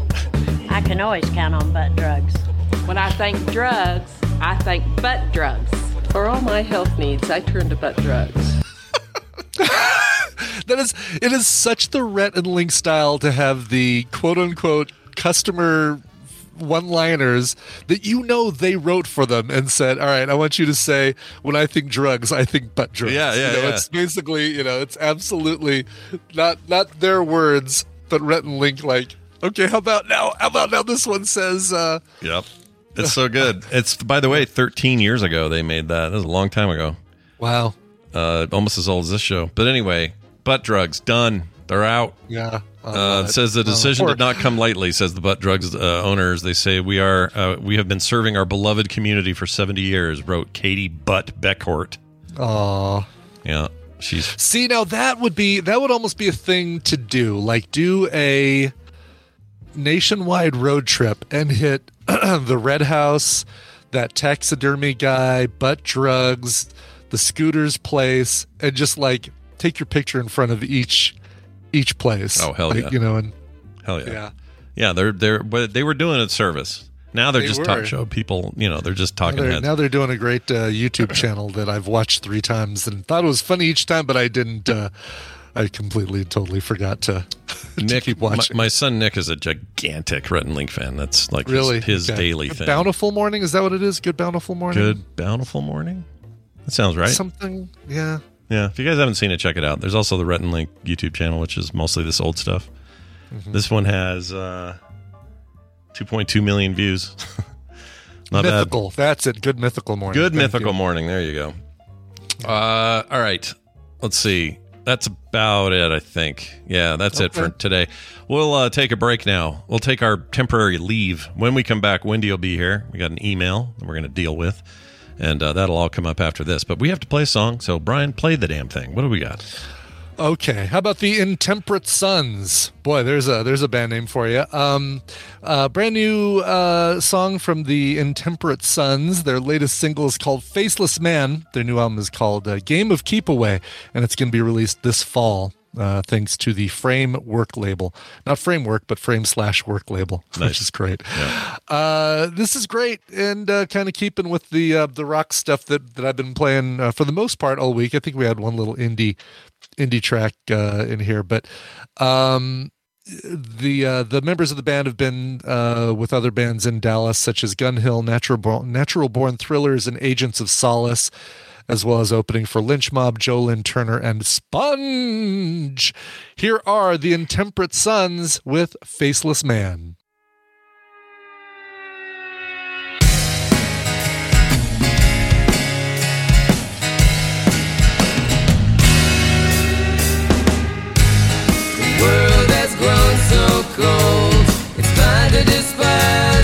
I can always count on butt drugs. When I think drugs, I think butt drugs. For all my health needs, I turn to butt drugs. that is, it is such the Rhett and Link style to have the quote unquote customer one liners that you know they wrote for them and said, All right, I want you to say, when I think drugs, I think butt drugs. Yeah, yeah, You know, yeah. It's basically, you know, it's absolutely not not their words, but Rhett and Link like, okay, how about now? How about now this one says uh Yep, it's so good. It's by the way, 13 years ago they made that. That was a long time ago. Wow. Uh, almost as old as this show. But anyway, butt drugs done. They're out. Yeah. Uh, it says the uh, decision did not come lightly. Says the butt drugs uh, owners. They say we are uh, we have been serving our beloved community for seventy years. Wrote Katie Butt Beckort. Aw. Yeah, she's See, now that would be that would almost be a thing to do. Like do a nationwide road trip and hit the Red House, that taxidermy guy, butt drugs, the scooters place, and just like take your picture in front of each each place. Oh, hell Like, yeah. You know, and hell yeah, Yeah. yeah. They're they're but they were doing it service. Now they're They just were. talk show people. You know, they're just now talking they're, heads. now they're doing a great uh, YouTube channel that I've watched three times and thought it was funny each time, but I didn't. Uh, I completely, totally forgot to, to Nick, keep my, watching. my son Nick is a gigantic Rhett and Link fan. That's like his- really his, Okay. daily thing. Bountiful morning is that what it is? Good bountiful morning. Good bountiful morning. That sounds right. Something. Yeah. Yeah, if you guys haven't seen it, check it out. There's also the Rhett and Link YouTube channel, which is mostly this old stuff. Mm-hmm. This one has uh, 2.2 million views. Not mythical. That's it. Good mythical morning. Good Thank mythical you. morning. There you go. Uh, all right. Let's see. That's about it, I think. Yeah, that's it for today. We'll uh, take a break now. We'll take our temporary leave. When we come back, Wendy will be here. We got an email that we're going to deal with, and uh, that'll all come up after this. But we have to play a song. So, Brian, play the damn thing. What do we got? Okay, how about the Intemperate Sons? Boy, there's a there's a band name for you. Um, uh, brand new uh, song from the Intemperate Sons. Their latest single is called "Faceless Man." Their new album is called uh, "Game of Keep Away," and it's going to be released this fall. Uh, thanks to the Frame Work label, not Framework, but Frame slash Work label, Nice. which is great. Uh, this is great and uh, kind of keeping with the uh, the rock stuff that that I've been playing uh, for the most part all week. I think we had one little indie indie track uh, in here, but um, the uh, the members of the band have been uh, with other bands in Dallas, such as Gun Hill, Natural Born, Natural Born Thrillers, and Agents of Solace. As well as opening for Lynch Mob, Joe Lynn Turner, and Sponge. Here are the Intemperate Sons with Faceless Man. The world has grown so cold. It's fine to despise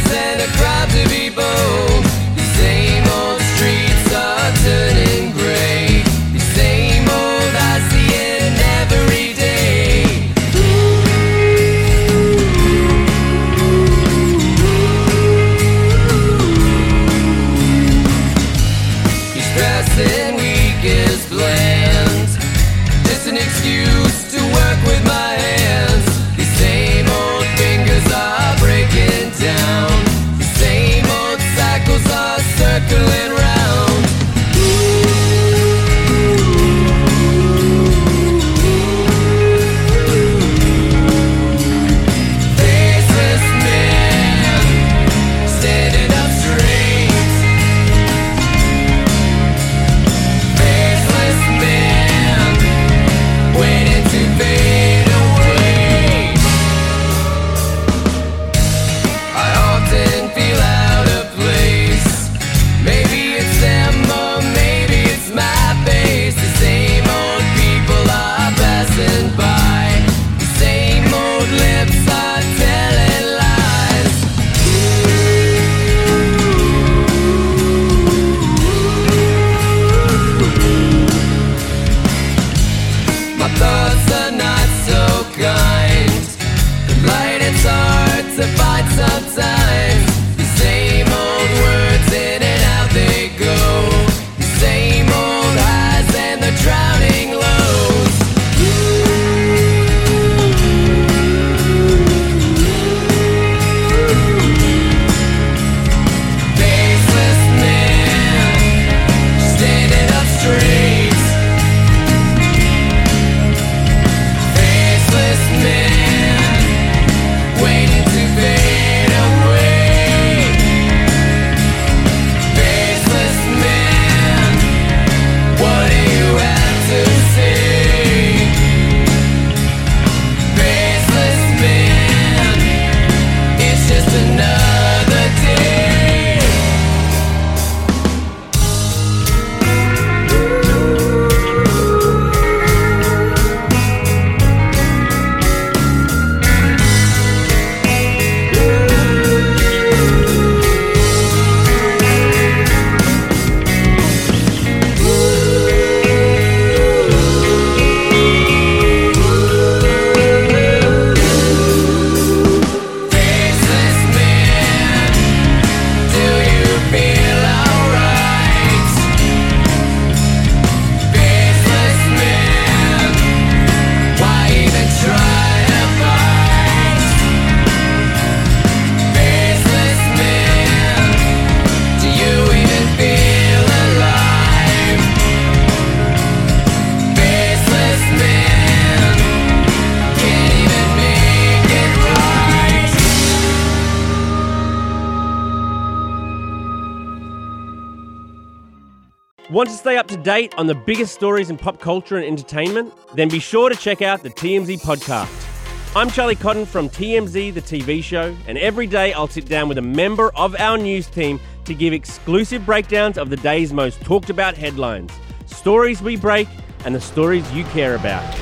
date on the biggest stories in pop culture and entertainment? Then be sure to check out the TMZ podcast. I'm Charlie Cotton from TMZ, the TV show, and every day I'll sit down with a member of our news team to give exclusive breakdowns of the day's most talked about headlines, stories we break, and the stories you care about.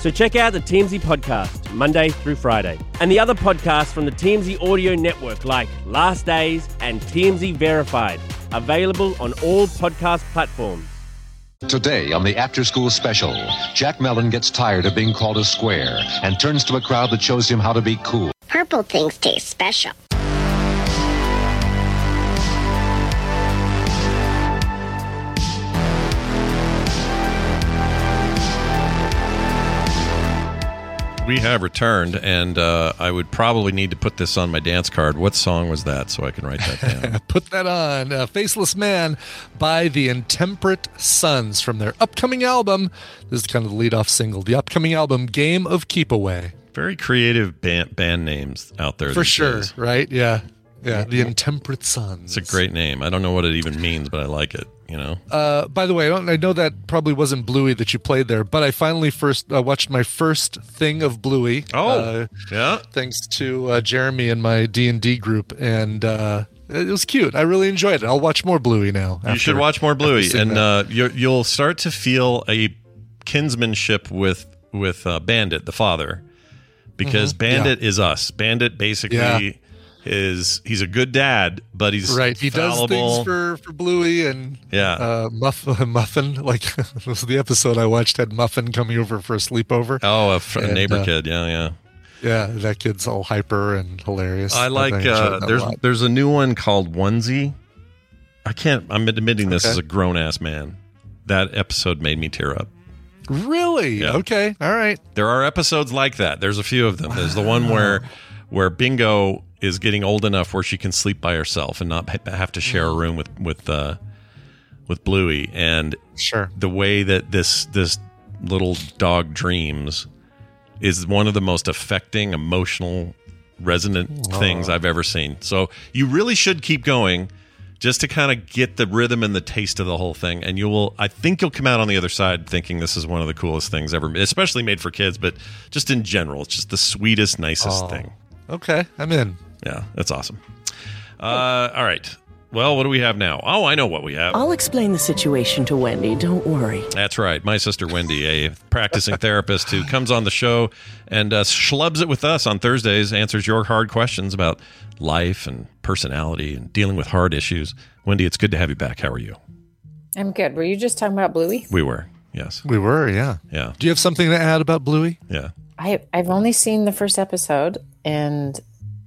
So check out the TMZ podcast Monday through Friday, and the other podcasts from the TMZ Audio Network like Last Days and TMZ Verified, available on all podcast platforms. Today on the After School Special, Jack Mellon gets tired of being called a square and turns to a crowd that shows him how to be cool. Purple things taste special. We have returned, and uh, I would probably need to put this on my dance card. What song was that so I can write that down? Put that on. Uh, Faceless Man by the Intemperate Sons from their upcoming album. This is kind of the lead off single. The upcoming album, Game of Keep Away. Very creative band, band names out there. For sure, days. right? Yeah. Yeah. The Intemperate Sons. It's a great name. I don't know what it even means, but I like it. You know. Uh, by the way, I, I know that probably wasn't Bluey that you played there, but I finally first uh, watched my first thing of Bluey. Oh, uh, yeah. Thanks to uh, Jeremy and my D and D group, and uh, it was cute. I really enjoyed it. I'll watch more Bluey now. you should watch more Bluey, and uh, you you'll start to feel a kinsmanship with with uh, Bandit, the father, because Mhm. Bandit is us. Bandit basically Yeah. Is he's a good dad, but he's right. He does things for for Bluey and Yeah. uh, Muff, Muffin. Like this was the episode I watched had Muffin coming over for a sleepover. Oh, a, fr- a And, neighbor uh, kid. Yeah, yeah. Yeah, that kid's all hyper and hilarious. I like. enjoyed Uh, that a there's there's a new one called Onesie. I can't. I'm admitting this Okay. as a grown ass man. That episode made me tear up. really Yeah. okay. All right. There are episodes like that. There's a few of them. There's the one where where Bingo is getting old enough where she can sleep by herself and not have to share a room with with uh, with Bluey. And sure, the way that this this little dog dreams is one of the most affecting, emotional, resonant Aw. things I've ever seen. So you really should keep going. Just to kind of get the rhythm and the taste of the whole thing, and you will. I think you'll come out on the other side thinking this is one of the coolest things ever, especially made for kids, but just in general, it's just the sweetest, nicest thing. Okay, I'm in. Yeah, that's awesome. Uh, all right. Well, what do we have now? Oh, I know what we have. I'll explain the situation to Wendy. Don't worry. That's right. My sister Wendy, a practicing therapist who comes on the show and uh, schlubs it with us on Thursdays, answers your hard questions about life and personality and dealing with hard issues. Wendy, it's good to have you back. How are you? I'm good. Were you just talking about Bluey? We were. Yes. We were. Yeah. Yeah. Do you have something to add about Bluey? Yeah. I I've only seen the first episode and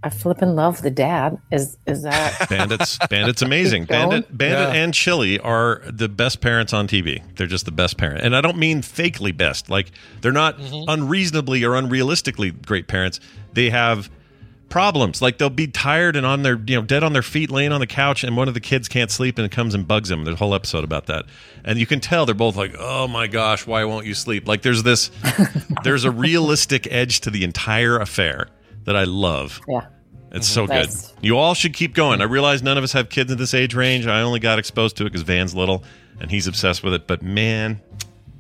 I flippin' love the dad. Is is that Bandits, Bandits, amazing. Bandit, Bandit, Yeah. and Chili are the best parents on TV. They're just the best parent, and I don't mean fakely best. Like they're not mm-hmm. unreasonably or unrealistically great parents. They have problems. Like they'll be tired and on their you know dead on their feet, laying on the couch, and one of the kids can't sleep, and it comes and bugs them. There's a whole episode about that, and you can tell they're both like, "Oh my gosh, why won't you sleep?" Like there's this, there's a realistic edge to the entire affair that I love. Yeah. It's so good. Nice. You all should keep going. I realize none of us have kids in this age range. I only got exposed to it because Van's little and he's obsessed with it. But man,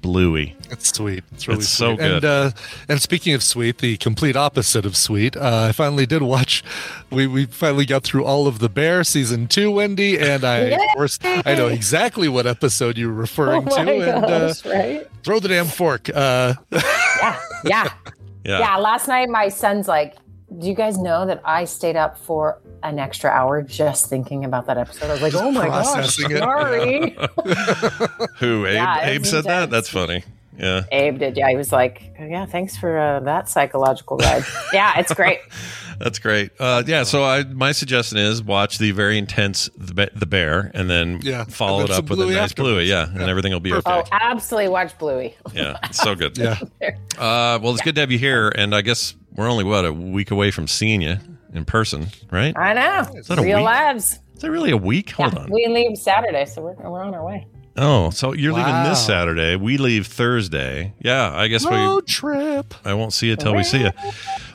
Bluey. It's sweet. It's really It's so sweet. And good. uh, and speaking of sweet, the complete opposite of sweet, uh, I finally did watch. We we finally got through all of the Bear season two, Wendy, and I of course I know exactly what episode you're referring Oh to. my and uh, right? throw the damn fork. Uh, Yeah. Yeah. Yeah. Last night my son's like, Do you guys know that I stayed up for an extra hour just thinking about that episode? I was like, Oh my gosh, processing sorry. Who? Abe, Yeah, Abe it's said that? That's funny. Yeah. Abe did, yeah. He was like, Yeah, thanks for uh, that psychological ride. yeah, it's great. That's great. Uh, yeah. So I, my suggestion is watch the very intense The, the Bear and then Yeah. follow And it up with a Bluey nice Bluey. Yeah. And everything will be okay. Oh, absolutely watch Bluey. Yeah. It's so good. yeah. Uh, well, it's good to have you here. And I guess we're only, what, a week away from seeing you in person, right? I know. that a Real week? lives. Is that really a week? Hold Yeah, on. we leave Saturday, so we're, we're on our way. Oh, so you're leaving this Saturday. We leave Thursday. Yeah, I guess we. Road trip. I won't see you till we see you.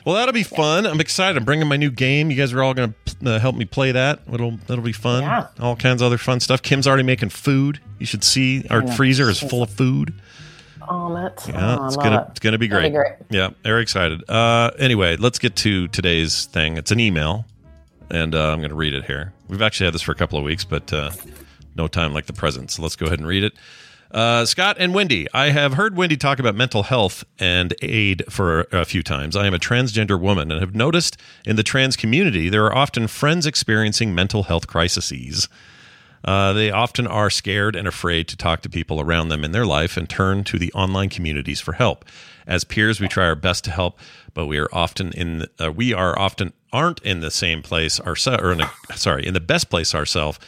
Well, that'll be fun. I'm excited. I'm bringing my new game. You guys are all going to uh, help me play that. It'll that'll be fun. Yeah. All kinds of other fun stuff. Kim's already making food. You You should see our know. freezer is full of food. On it. Yeah, Oh, it's gonna it. it's gonna be great. be great. Yeah, very excited. Uh, anyway, let's get to today's thing. It's an email, and uh, I'm gonna read it here. We've actually had this for a couple of weeks, but uh, no time like the present. So let's go ahead and read it. Uh, Scott and Wendy, I have heard Wendy talk about mental health and aid for a few times. I am a transgender woman and have noticed in the trans community there are often friends experiencing mental health crises. Uh, they often are scared and afraid to talk to people around them in their life and turn to the online communities for help. As peers, we try our best to help, but we are often in uh, we are often aren't in the same place ourselves or in a, sorry in the best place ourselves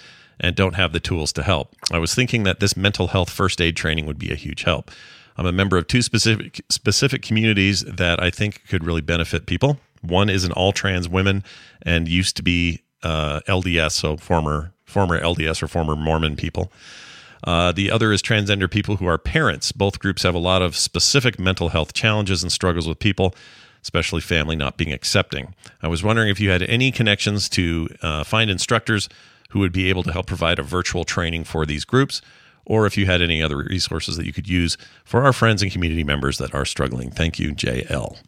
and don't have the tools to help. I was thinking that this mental health first aid training would be a huge help. I'm a member of two specific specific communities that I think could really benefit people. One is an all trans women and used to be uh, LDS, so former former LDS or former Mormon people. Uh, the other is transgender people who are parents. Both groups have a lot of specific mental health challenges and struggles with people, especially family not being accepting. I was wondering if you had any connections to uh, find instructors who would be able to help provide a virtual training for these groups, or if you had any other resources that you could use for our friends and community members that are struggling. Thank you, JL.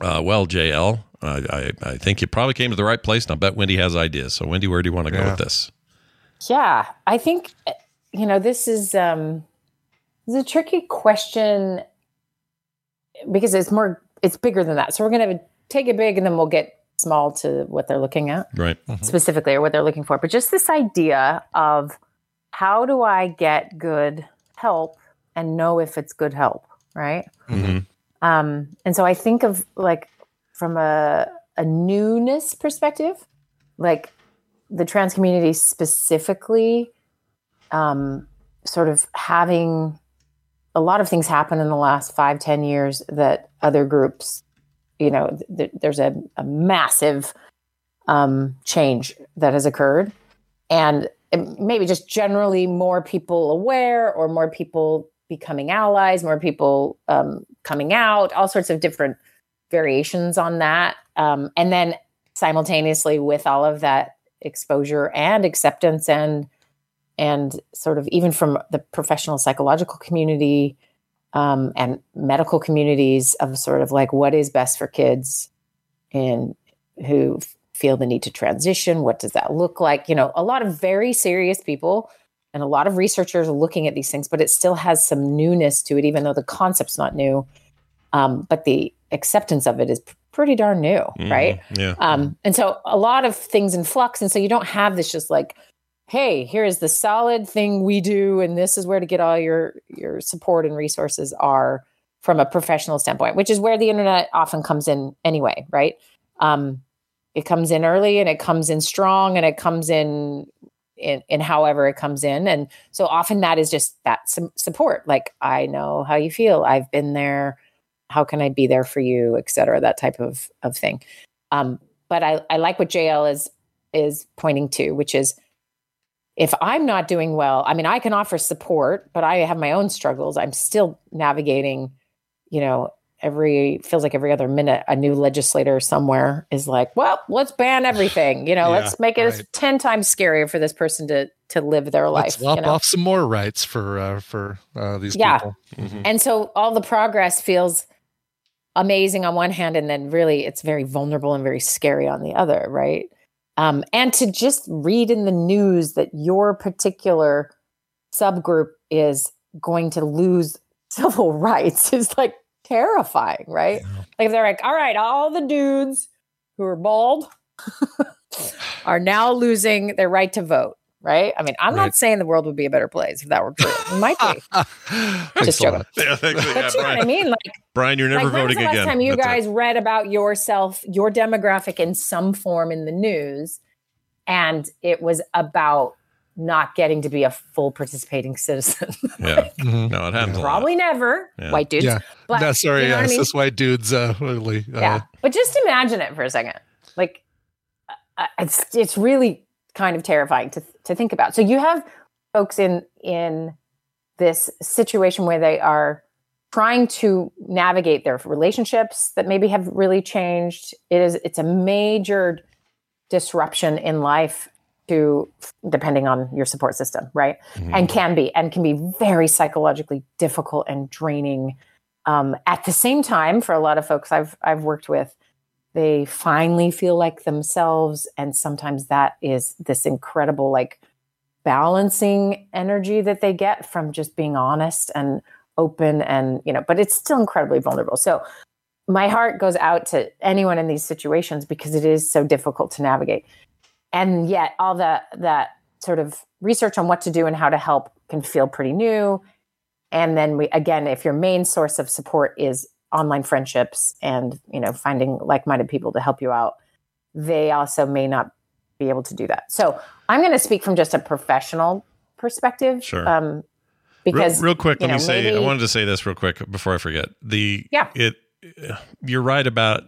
Uh, well, JL, I, I, I think you probably came to the right place, and I bet Wendy has ideas. So, Wendy, where do you want to go with this? Yeah, I think you know this is um this is a tricky question because it's more it's bigger than that. So we're going to take it big and then we'll get small to what they're looking at Right. specifically or what they're looking for. But just this idea of how do I get good help and know if it's good help, right? Mm-hmm. Um, and so I think of like from a a newness perspective, like the trans community specifically, um, sort of having a lot of things happen in the last five ten years that other groups, you know, th- there's a, a massive um, change that has occurred, and maybe just generally more people aware or more people becoming allies, more people um, coming out, all sorts of different variations on that. Um, and then simultaneously with all of that exposure and acceptance and and sort of even from the professional psychological community um, and medical communities of sort of like what is best for kids and who feel the need to transition what does that look like you know a lot of very serious people and a lot of researchers are looking at these things but it still has some newness to it even though the concept's not new um, but the acceptance of it is pretty darn new right Yeah. um, and so a lot of things in flux. And so you don't have this just like, hey, here is the solid thing we do, and this is where to get all your your support and resources are from a professional standpoint, which is where the internet often comes in anyway, right? Um, it comes in early and it comes in strong and it comes in in, in however it comes in. And so often that is just that support. Like, I know how you feel. I've been there. How can I be there for you, et cetera, that type of, of thing. Um, but I, I like what JL is is pointing to, which is if I'm not doing well, I mean, I can offer support, but I have my own struggles. I'm still navigating, you know, every feels like every other minute a new legislator somewhere is like, well, let's ban everything. You know, Yeah, let's make it right. 10 times scarier for this person to to live their Let's life. lop you know? off some more rights for uh, for uh, these Yeah. people. And so all the progress feels amazing on one hand, and then really it's very vulnerable and very scary on the other, right? Um, and to just read in the news that your particular subgroup is going to lose civil rights is like terrifying, right? Like if they're like, all right, all the dudes who are bald are now losing their right to vote. Right. I mean, I'm Right. not saying the world would be a better place if that were true. It might be. Just Thanks a lot. joking. Yeah, thanks. But Yeah, you know what I mean? Like, Brian, you're never like, when voting the last again. time you That's it. guys read about yourself, your demographic in some form in the news, and it was about not getting to be a full participating citizen? Yeah. No, it happens a lot. Probably never, Yeah. white dudes. Yeah. But no, sorry, you know what yes, I mean? this white dude's uh, really. Uh, yeah. But just imagine it for a second. Like, uh, it's it's really kind of terrifying to to think about. So you have folks in in this situation where they are trying to navigate their relationships that maybe have really changed. It is it's a major disruption in life to depending on your support system, right? And can be and can be very psychologically difficult and draining. Um, at the same time, for a lot of folks I've I've worked with, they finally feel like themselves, and sometimes that is this incredible like balancing energy that they get from just being honest and open and you know but it's still incredibly vulnerable. So my heart goes out to anyone in these situations because it is so difficult to navigate. And yet all that that sort of research on what to do and how to help can feel pretty new. And then we again if your main source of support is online friendships and you know finding like-minded people to help you out they also may not be able to do that so i'm going to speak from just a professional perspective Sure. um, because real, real quick, let me know, say. I wanted to say this real quick before I forget. The Yeah. it you're right about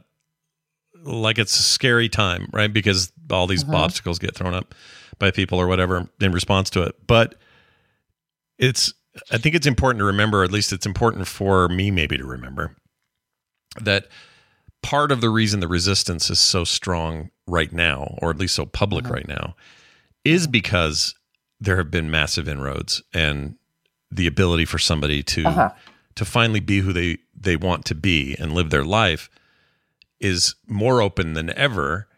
like it's a scary time, right? Because all these Mhm. obstacles get thrown up by people or whatever in response to it. But it's I think it's important to remember, at least it's important for me maybe to remember that part of the reason the resistance is so strong right now, or at least so public Mhm. right now, is because there have been massive inroads and the ability for somebody to Uh-huh. to finally be who they they want to be and live their life is more open than ever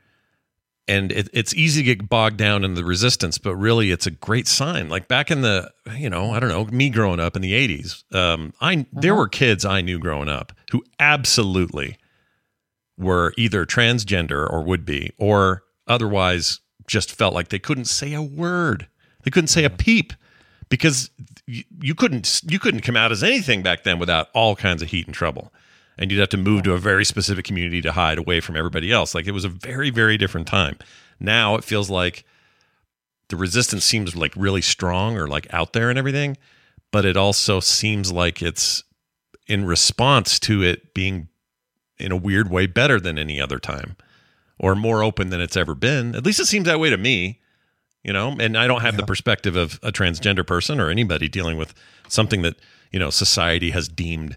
and it, it's easy to get bogged down in the resistance but really it's a great sign. Like back in the you know i don't know me growing up in the 80s um, i there were kids i knew growing up who absolutely were either transgender or would be or otherwise just felt like they couldn't say a word. They couldn't say a peep because you, you couldn't you couldn't come out as anything back then without all kinds of heat and trouble and you'd have to move to a very specific community to hide away from everybody else. Like it was a very very different time. Now it feels like the resistance seems like really strong or like out there and everything but it also seems like it's in response to it being in a weird way better than any other time or more open than it's ever been. At least it seems that way to me you know? And i don't have the perspective of a transgender person or anybody dealing with something that you know society has deemed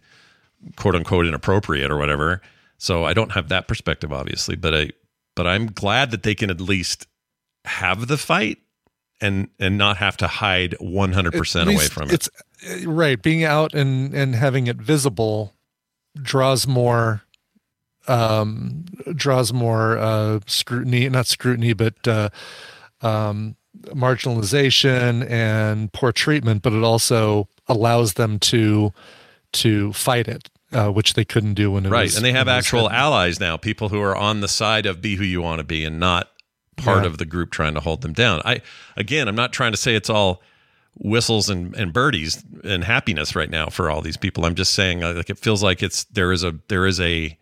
quote unquote inappropriate or whatever so i don't have that perspective obviously but i but i'm glad that they can at least have the fight and and not have to hide 100% away from it It's uh, right. Being out and and having it visible draws more um draws more uh scrutiny not scrutiny but uh um marginalization and poor treatment but it also allows them to to fight it uh, which they couldn't do when it right was and they have when it was actual allies now people who are on the side of be who you want to be and not part Yeah. of the group trying to hold them down. I again i'm not trying to say it's all whistles and, and birdies and happiness right now for all these people. I'm just saying uh, like it feels like it's there is a there is a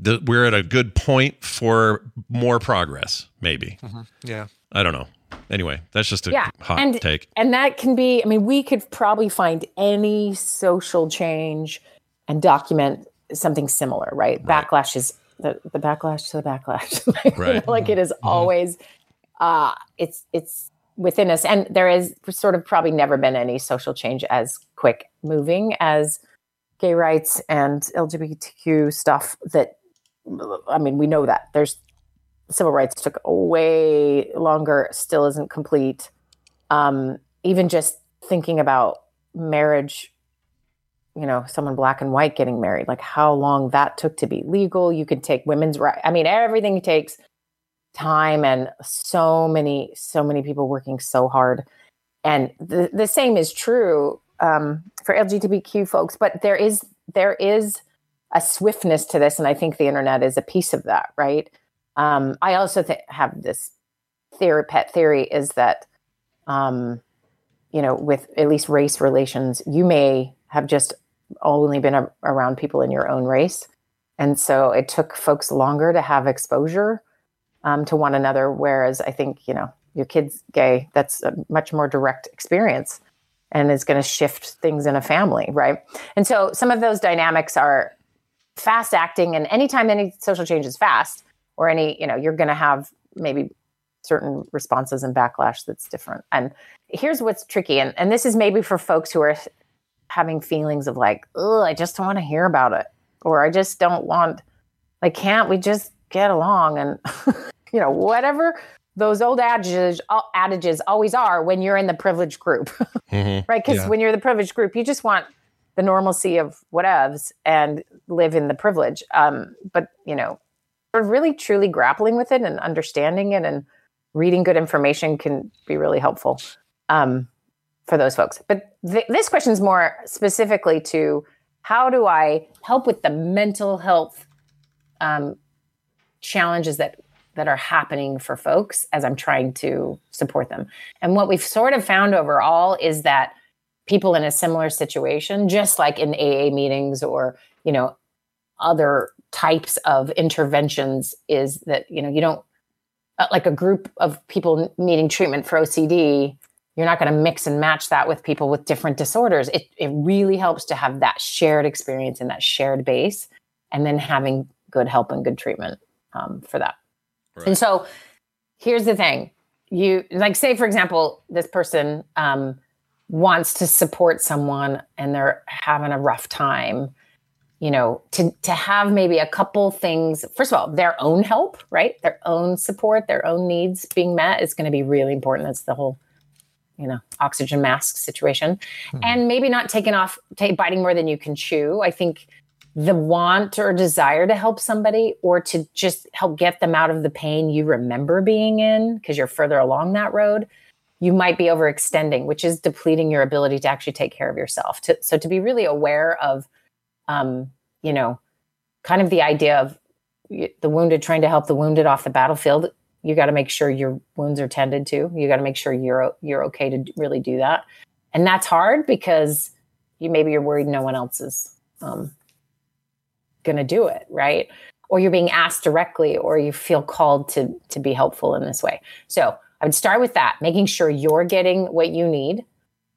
the, we're at a good point for more progress maybe. Yeah. I don't know anyway that's just a yeah hot and, take. and that can be i mean we could probably find any social change and document something similar right, backlash is the, the backlash to the backlash. Like, you know, Right. like it is always uh it's it's within us. And there is sort of probably never been any social change as quick moving as gay rights and lgbtq stuff that i mean we know that. There's civil rights took way longer still isn't complete. Um, even just thinking about marriage you know someone black and white getting married like how long that took to be legal. You could take women's right i mean everything takes time and so many so many people working so hard. And the, the same is true um, for lgbtq folks but there is there is a swiftness to this and i think the internet is a piece of that right um, i also th- have this theory pet theory is that um, you know with at least race relations you may have just only been a- around people in your own race. And so it took folks longer to have exposure um, to one another whereas i think you know your kid's gay that's a much more direct experience and is going to shift things in a family right? And so some of those dynamics are fast acting and anytime any social change is fast or any you know you're going to have maybe certain responses and backlash that's different and here's what's tricky and, and this is maybe for folks who are having feelings of like oh i just don't want to hear about it or i just don't want like can't we just get along and you know whatever those old adages adages always are when you're in the privileged group, Mm-hmm. right? Because Yeah. when you're the privileged group, you just want the normalcy of whatevs and live in the privilege. Um, but you know, really truly grappling with it and understanding it and reading good information can be really helpful um, for those folks. But th- this question is more specifically to how do I help with the mental health um, challenges that that are happening for folks as I'm trying to support them. And what we've sort of found overall is that people in a similar situation, just like in AA meetings or you know other types of interventions, is that you know you don't uh, like a group of people needing treatment for OCD. You're not going to mix and match that with people with different disorders. It it really helps to have that shared experience and that shared base, and then having good help and good treatment um, for that. And so here's the thing you like say for example this person um, wants to support someone and they're having a rough time you know to to have maybe a couple things. First of all their own help right? Their own support their own needs being met is going to be really important. That's the whole you know oxygen mask situation. Hmm. And maybe not taking off ta biting more than you can chew. I think the want or desire to help somebody or to just help get them out of the pain you remember being in because you're further along that road you might be overextending which is depleting your ability to actually take care of yourself. To, so to be really aware of um, you know kind of the idea of the wounded trying to help the wounded off the battlefield you got to make sure your wounds are tended to. You got to make sure you're you're okay to really do that. And that's hard because you maybe you're worried no one else is um, going to do it right? Or you're being asked directly or you feel called to to be helpful in this way. So i would start with that making sure you're getting what you need.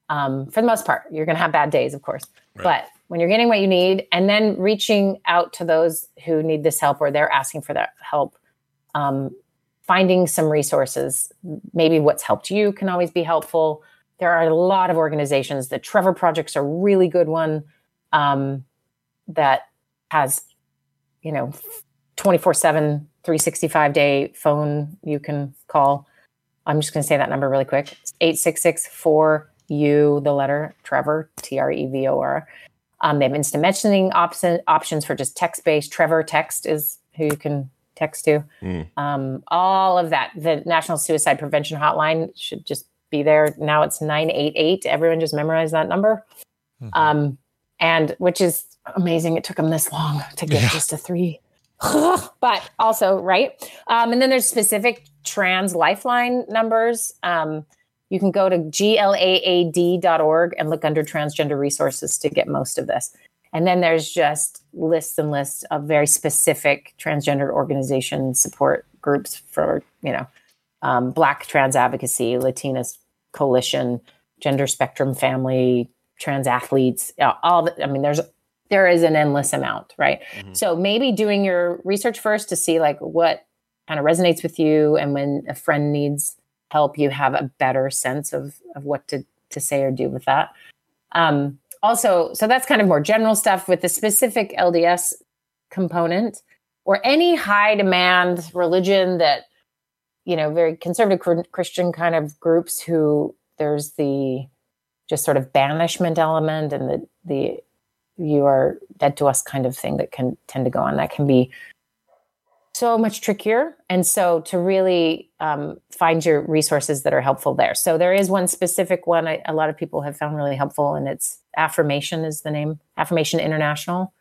Um, for the most part you're going to have bad days of course but when you're getting what you need and then reaching out to those who need this help or they're asking for that help um, finding some resources. Maybe what's helped you can always be helpful. There are a lot of organizations. The trevor project's a really good one um, that has you know 24 7 365 day phone you can call. I'm just going to say that number really quick. 866 4 u the letter trevor t-r-e-v-o-r um, they have instant messaging option, options for just text based. Trevor text is who you can text to. Um, all of that. The national suicide prevention hotline should just be there. Now it's 988 everyone just memorize that number. Um, and which is amazing. It took them this long to get just to three. But also right? Um, and then there's specific trans lifeline numbers. Um, you can go to glaad.org and look under transgender resources to get most of this. And then there's just lists and lists of very specific transgender organization support groups for you know um, black trans advocacy latinas coalition gender spectrum family trans athletes uh, all the, i mean there's there is an endless amount right? So maybe doing your research first to see like what kind of resonates with you and when a friend needs help you have a better sense of of what to to say or do with that. Um also so that's kind of more general stuff with the specific lds component or any high demand religion that you know very conservative christian kind of groups who there's the just sort of banishment element and the the you are dead to us kind of thing that can tend to go on. That can be so much trickier. And so to really um, find your resources that are helpful there. So there is one specific one I, a lot of people have found really helpful and it's affirmation is the name affirmation international.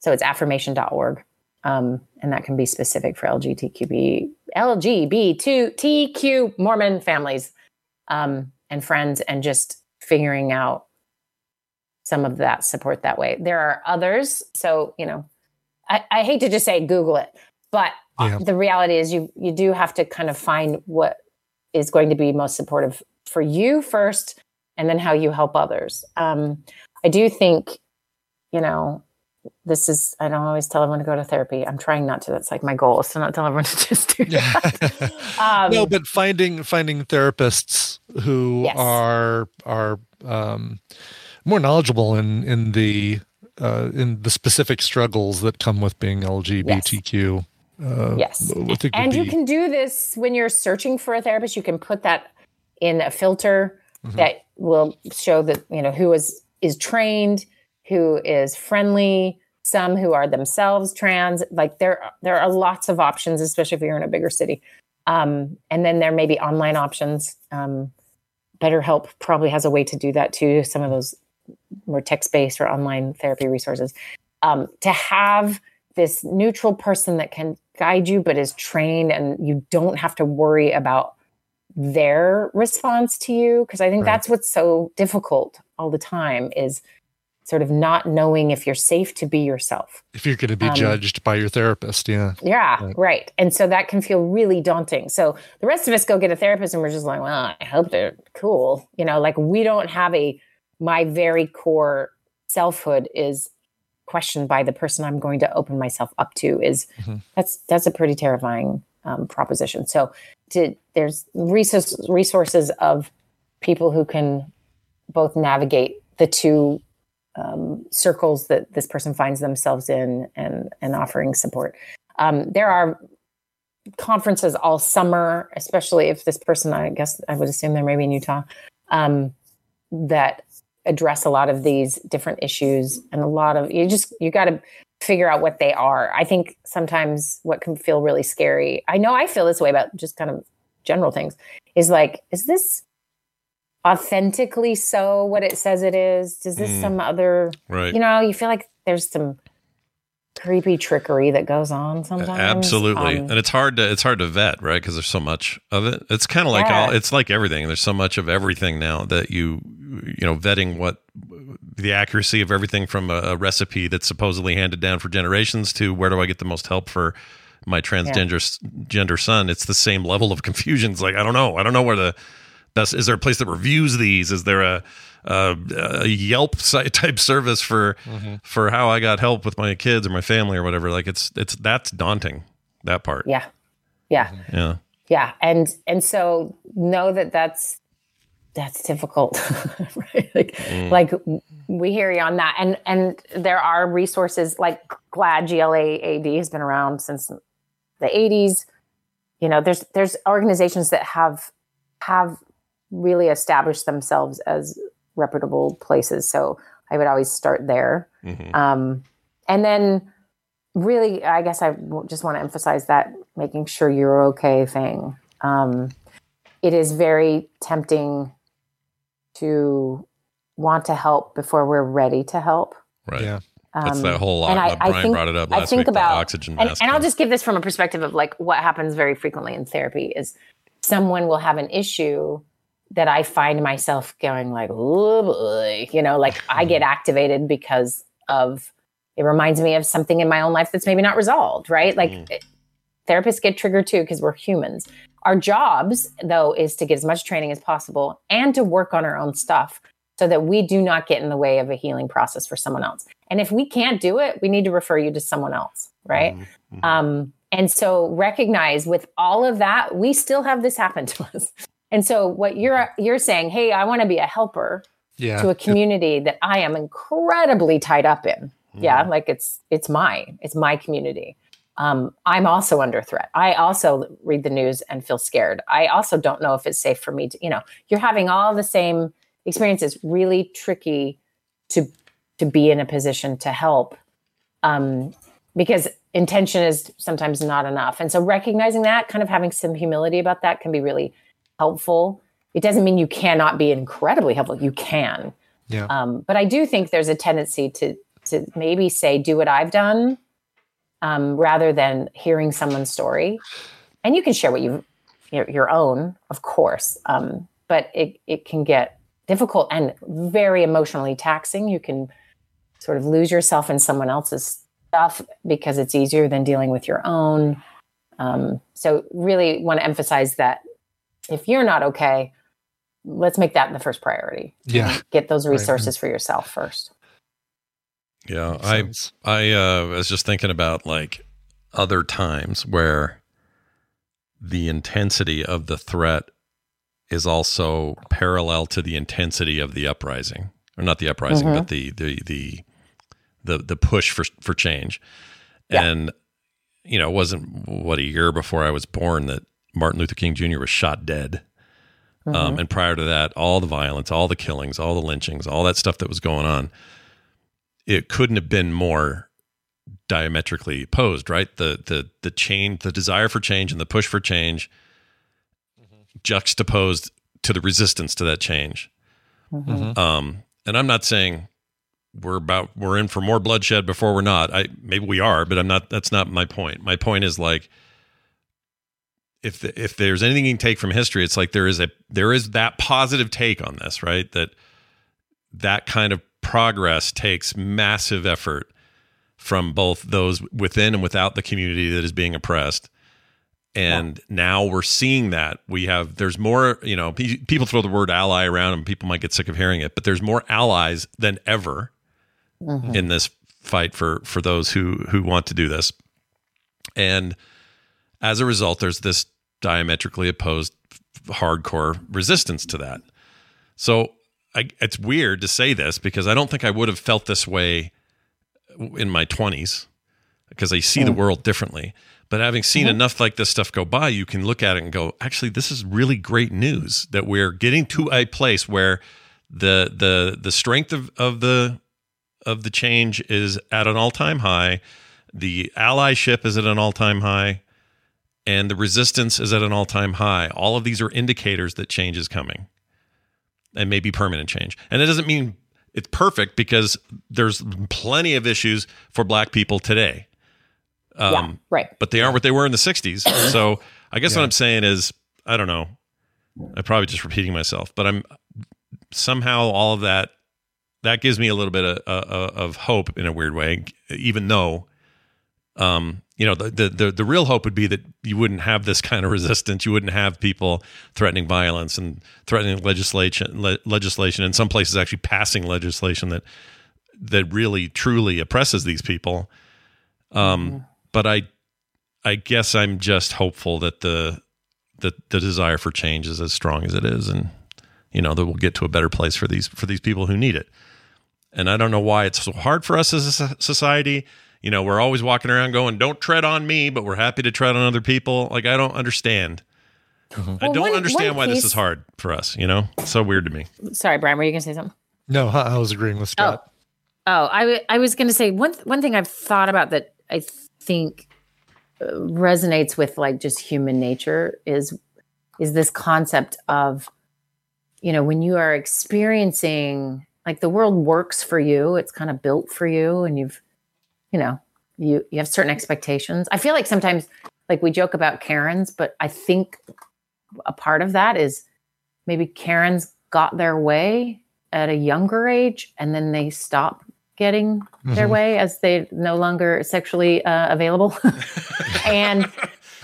So it's affirmation.org um, and that can be specific for lgbtqb lgbtq mormon families um, and friends and just figuring out some of that support that way. There are others. So you know i, I hate to just say google it but Yeah. the reality is you you do have to kind of find what is going to be most supportive for you first and then how you help others. Um, i do think you know this is i don't always tell everyone to go to therapy. I'm trying not to. That's like my goal is to not tell everyone to just do that. Um, no, but finding finding therapists who Yes. are are um, more knowledgeable in in the uh, in the specific struggles that come with being LGBTQ Uh, Yes. And you can do this when you're searching for a therapist. You can put that in a filter Mhm. that will show that you know who is is trained, who is friendly, some who are themselves trans. Like there there are lots of options, especially if you're in a bigger city. Um, and then there may be online options. Um, BetterHelp probably has a way to do that too. Some of those more text based or online therapy resources. Um, to have this neutral person that can guide you but is trained and you don't have to worry about their response to you because i think Right. that's what's so difficult all the time is sort of not knowing if you're safe to be yourself if you're going to be um, judged by your therapist, yeah. yeah, Right. right. And so that can feel really daunting. So the rest of us go get a therapist and we're just like, well, I hope they're cool. You know, like we don't have a, my very core selfhood is questioned by the person I'm going to open myself up to is Mhm. that's, that's a pretty terrifying um, proposition. So to, there's resource, resources of people who can both navigate the two um, circles that this person finds themselves in and and offering support. Um, there are conferences all summer, especially if this person, I guess I would assume they're maybe in Utah, um, that address a lot of these different issues and a lot of you just you got to figure out what they are. I think sometimes what can feel really scary. I know I feel this way about just kind of general things. Is like, is this authentically so what it says it is? Does this Mm. some other Right. you know, you feel like there's some creepy trickery that goes on sometimes. Absolutely, Um, and it's hard to it's hard to vet, right? Because there's so much of it. It's kind of like Yeah. all, it's like everything. There's so much of everything now that you you know vetting what the accuracy of everything from a, a recipe that's supposedly handed down for generations to where do I get the most help for my transgender gender son? It's the same level of confusion. It's like I don't know. I don't know where the best is there a place that reviews these? Is there a a, a Yelp site type service for Mm-hmm. for how I got help with my kids or my family or whatever? Like it's it's that's daunting. That part. yeah. Yeah. Yeah. Yeah. And and so know that that's that's difficult. right? Like Mm. like we hear you on that. And and there are resources like GLAD GLAAD has been around since the 80s. You know, there's there's organizations that have have really established themselves as reputable places. So I would always start there. Mhm. Um, and then, really, I guess I just want to emphasize that making sure you're okay thing. Um, it is very tempting to want to help before we're ready to help. Right. Yeah. That's Um, that whole. and Uh, I- I think- brought it up I last think week. about- the oxygen and, mask. and I'll just give this from a perspective of like what happens very frequently in therapy is someone will have an issue that I find myself going like, oh boy, you know, like I get mm. activated because of it reminds me of something in my own life that's maybe not resolved, right? Like mm. it- therapists get triggered too because we're humans. Our jobs, though, is to get as much training as possible and to work on our own stuff so that we do not get in the way of a healing process for someone else. And if we can't do it, we need to refer you to someone else, right? Mm-hmm, mm-hmm. Um, and so recognize with all of that, we still have this happen to us. And so what you're you're saying, hey, I want to be a helper Yeah. to a community that I am incredibly tied up in. Yeah, like it's it's my it's my community. Um, I'm also under threat. I also read the news and feel scared. I also don't know if it's safe for me to, you know, you're having all the same experiences. Really tricky to to be in a position to help, um, because intention is sometimes not enough. And so recognizing that, kind of having some humility about that, can be really helpful. It doesn't mean you cannot be incredibly helpful. You can, Yeah. um, but I do think there's a tendency to to maybe say, "Do what I've done," um, rather than hearing someone's story. And you can share what you your, your own, of course, um, but it it can get difficult and very emotionally taxing. You can sort of lose yourself in someone else's stuff because it's easier than dealing with your own. Um, so, really want to emphasize that if you're not okay, let's make that the first priority. Yeah. Get those Right. resources for yourself first. Yeah, I I uh, was just thinking about like other times where the intensity of the threat is also parallel to the intensity of the uprising, or not the uprising, Mhm. but the the the the the push for for change, Yeah. and you know, it wasn't what a year before I was born that Martin Luther King Jr. was shot dead. Um, Mhm. and prior to that, all the violence, all the killings, all the lynchings, all that stuff that was going on, it couldn't have been more diametrically opposed, right? The the the change, the desire for change, and the push for change, juxtaposed to the resistance to that change. Mhm. Um, and I'm not saying we're about we're in for more bloodshed before we're not. I maybe we are, but I'm not. That's not my point. My point is like if the, if there's anything you can take from history, it's like there is a there is that positive take on this, right? That that kind of progress takes massive effort from both those within and without the community that is being oppressed. And now we're seeing that we have there's more, you know, pe- people throw the word ally around and people might get sick of hearing it, but there's more allies than ever Mhm. in this fight for for those who who want to do this. And as a result, there's this diametrically opposed hardcore resistance to that. So I, it's weird to say this because I don't think I would have felt this way in my 20s because I see the Mm. world differently. But having seen Mhm. enough like this stuff go by, you can look at it and go, actually, this is really great news that we're getting to a place where the the the strength of, of the of the change is at an all time high, the allyship is at an all time high, and the resistance is at an all time high. All of these are indicators that change is coming and maybe permanent change. And it doesn't mean it's perfect because there's plenty of issues for black people today. Um, Yeah, right. But they aren't what they were in the 60s. So I guess what I'm saying is, I don't know. I'm probably just repeating myself, but I'm somehow all of that that gives me a little bit of, of, of hope in a weird way, even though, um, you know, the, the the the real hope would be that you wouldn't have this kind of resistance. You wouldn't have people threatening violence and threatening legislation, le- legislation, in some places actually passing legislation that that really truly oppresses these people. Um, But I, I guess I'm just hopeful that the the the desire for change is as strong as it is, and you know that we'll get to a better place for these for these people who need it. And I don't know why it's so hard for us as a society. You know, we're always walking around going, "Don't tread on me," but we're happy to tread on other people. Like I don't understand. I Well, don't one- understand one why this is hard for us. You know, it's so weird to me. Sorry, Brian, were you going to say something? No, I I was agreeing with Scott. Oh, I, w- I was going to say one th- one thing I've thought about that I think uh, resonates with like just human nature is is this concept of you know when you are experiencing like the world works for you, it's kind of built for you, and you've you know you you have certain expectations. I feel like sometimes like we joke about Karens, but I think a part of that is maybe Karens got their way at a younger age and then they stop getting their Mhm. way as they no longer sexually uh, available and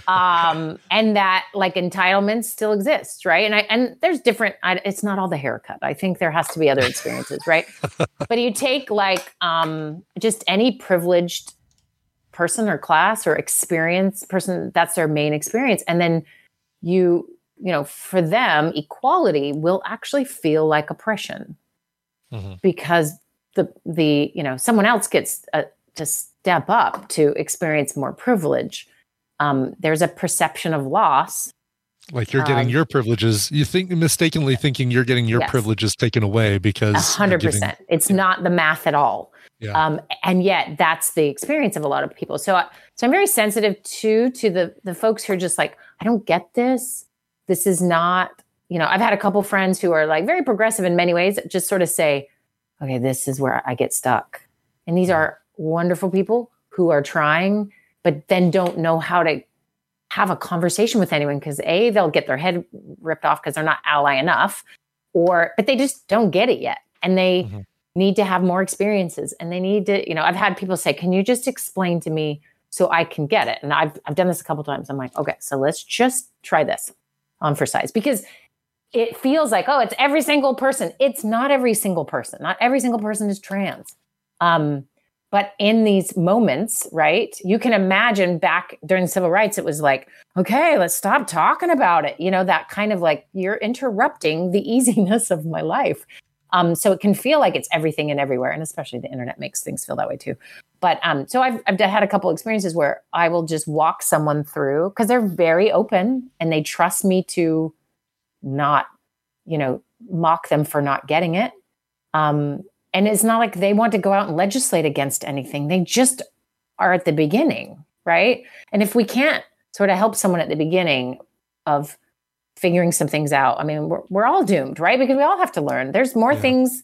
um and that like entitlement still exists right? And i and there's different I, it's not all the haircut. I think there has to be other experiences right? But you take like um just any privileged person or class or experience person that's their main experience. And then you you know for them equality will actually feel like oppression. Because the the you know someone else gets uh, to step up to experience more privilege um, there's a perception of loss Like you're getting Um, your privileges. You think mistakenly thinking you're getting your Yes. privileges taken away because A you're hundred giving- percent. It's not the math at all. Yeah. Um, and yet that's the experience of a lot of people. So, I, so I'm very sensitive too to the the folks who are just like, I don't get this. This is not. You know, I've had a couple friends who are like very progressive in many ways. Just sort of say, okay, this is where I get stuck. And these are wonderful people who are trying, but then don't know how to have a conversation with anyone because a they'll get their head ripped off because they're not ally enough or but they just don't get it yet and they need to have more experiences and they need to you know i've had people say can you just explain to me so i can get it? And i've, I've done this a couple times. I'm like okay so let's just try this on for size because it feels like oh it's every single person. It's not every single person. Not every single person is trans. Um but in these moments right you can imagine back during civil rights it was like okay let's stop talking about it. You know that kind of like you're interrupting the easiness of my life. Um, so it can feel like it's everything and everywhere and especially the internet makes things feel that way too. But um, so I've I've had a couple experiences where I will just walk someone through because they're very open and they trust me to not, you know, mock them for not getting it. Um, and it's not like they want to go out and legislate against anything. They just are at the beginning, right? And if we can't sort of help someone at the beginning of figuring some things out, I mean, we're, we're all doomed, right? Because we all have to learn. There's more things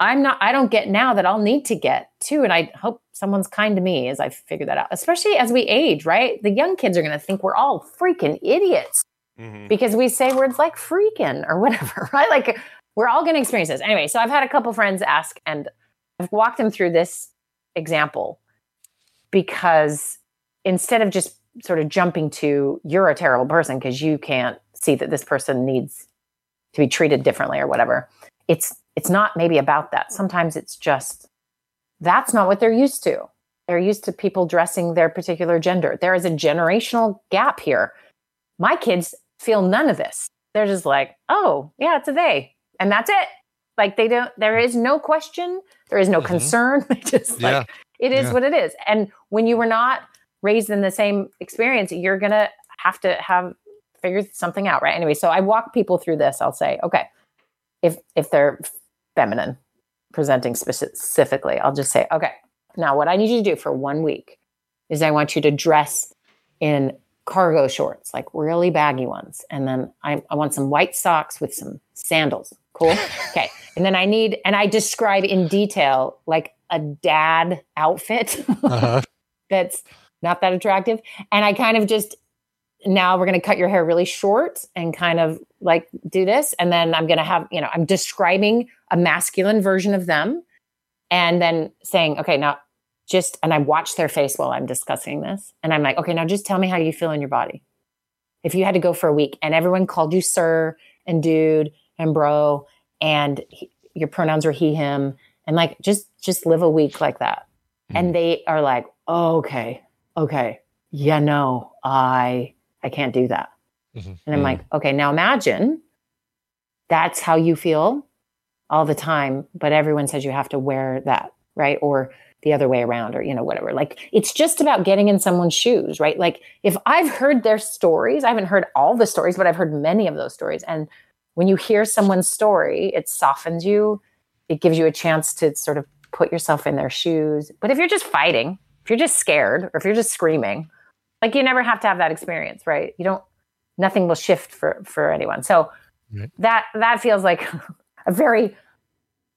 I'm not, I don't get now that I'll need to get too. And I hope someone's kind to me as I figure that out, especially as we age, right? The young kids are going to think we're all freaking idiots mm-hmm. because we say words like freaking or whatever, right? Like we're all going to experience this. Anyway, so I've had a couple friends ask and I've walked them through this example because instead of just sort of jumping to you're a terrible person because you can't see that this person needs to be treated differently or whatever it's it's not maybe about that. Sometimes it's just that's not what they're used to. They're used to people dressing their particular gender. There is a generational gap here. My kids feel none of this. They're just like oh yeah it's a they and that's it. Like they don't there is no question. There is no mm-hmm. concern. They just Yeah. like it is Yeah. what it is. And when you were not raised in the same experience you're gonna have to have figure something out right? Anyway so i walk people through this. I'll say okay if if they're feminine presenting specifically i'll just say okay now what i need you to do for one week is i want you to dress in cargo shorts like really baggy ones. And then i, I want some white socks with some sandals cool okay and then i need and i describe in detail like a dad outfit Uh-huh. that's not that attractive. And I kind of just now we're going to cut your hair really short and kind of like do this. And then I'm going to have, you know, I'm describing a masculine version of them and then saying, okay, now just, and I watch their face while I'm discussing this. And I'm like, okay, now just tell me how you feel in your body. If you had to go for a week and everyone called you sir and dude and bro and he, your pronouns were he, him, and like just, just live a week like that. Hmm. And they are like, oh, okay, okay. Yeah, no, I I can't do that. Mm-hmm. And I'm hmm. like, okay, now imagine that's how you feel all the time, but everyone says you have to wear that, right? Or the other way around, or you know, whatever. Like it's just about getting in someone's shoes, right? Like if I've heard their stories, I haven't heard all the stories, but I've heard many of those stories. And when you hear someone's story, it softens you. It gives you a chance to sort of put yourself in their shoes. But if you're just fighting, if you're just scared, or if you're just screaming, like you never have to have that experience, right? You don't nothing will shift for for anyone. So that that feels like a very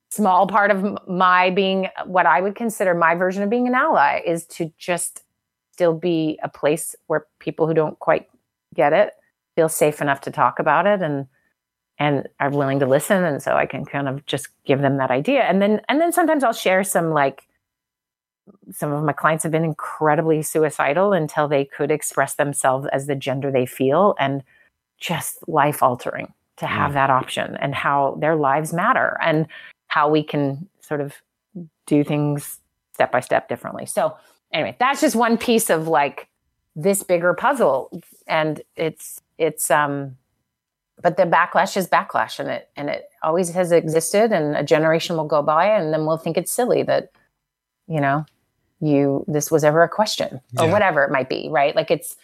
small part of my being what I would consider my version of being an ally is to just still be a place where people who don't quite get it feel safe enough to talk about it and and are willing to listen and so I can kind of just give them that idea and then and then sometimes I'll share some like some of my clients have been incredibly suicidal until they could express themselves as the gender they feel and just life altering to have Mm. that option and how their lives matter and how we can sort of do things step by step differently. So anyway, that's just one piece of like this bigger puzzle and it's it's um but the backlash is backlash and it and it always has existed and a generation will go by and then we'll think it's silly that you know you this was ever a question or Yeah. whatever it might be right like it's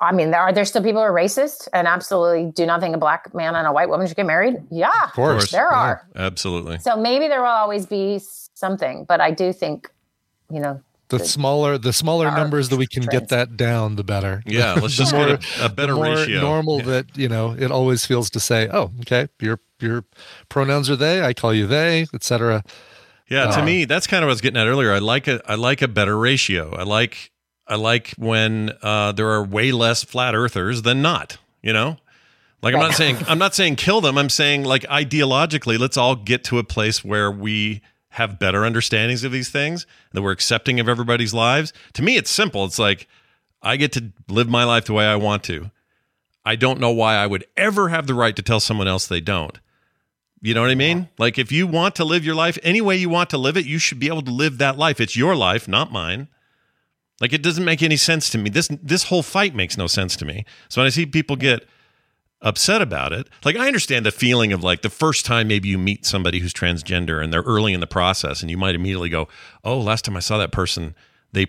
i mean there are there still people who are racist and absolutely do not think a black man and a white woman should get married yeah Of course. there Yeah, are Absolutely. so maybe there will always be something but i do think you know The smaller the smaller numbers that we can get that down, the better. Yeah, let's The just get a- a better the more ratio. Normal Yeah. that you know it always feels to say, oh, okay, your your pronouns are they, I call you they, etc. Yeah, to Uh, me, that's kind of what I was getting at earlier. I like a I like a better ratio. I like I like when uh, there are way less flat earthers than not. You know, like I'm not saying I'm not saying kill them. I'm saying like ideologically, let's all get to a place where we have better understandings of these things, that we're accepting of everybody's lives. To me, it's simple. It's like I get to live my life the way I want to. I don't know why I would ever have the right to tell someone else they don't. You know what I mean? Like if you want to live your life any way you want to live it, you should be able to live that life. It's your life, not mine. Like it doesn't make any sense to me. This this whole fight makes no sense to me. So when I see people get upset about it. Like I understand the feeling of like the first time maybe you meet somebody who's transgender and they're early in the process and you might immediately go, "Oh, last time I saw that person, they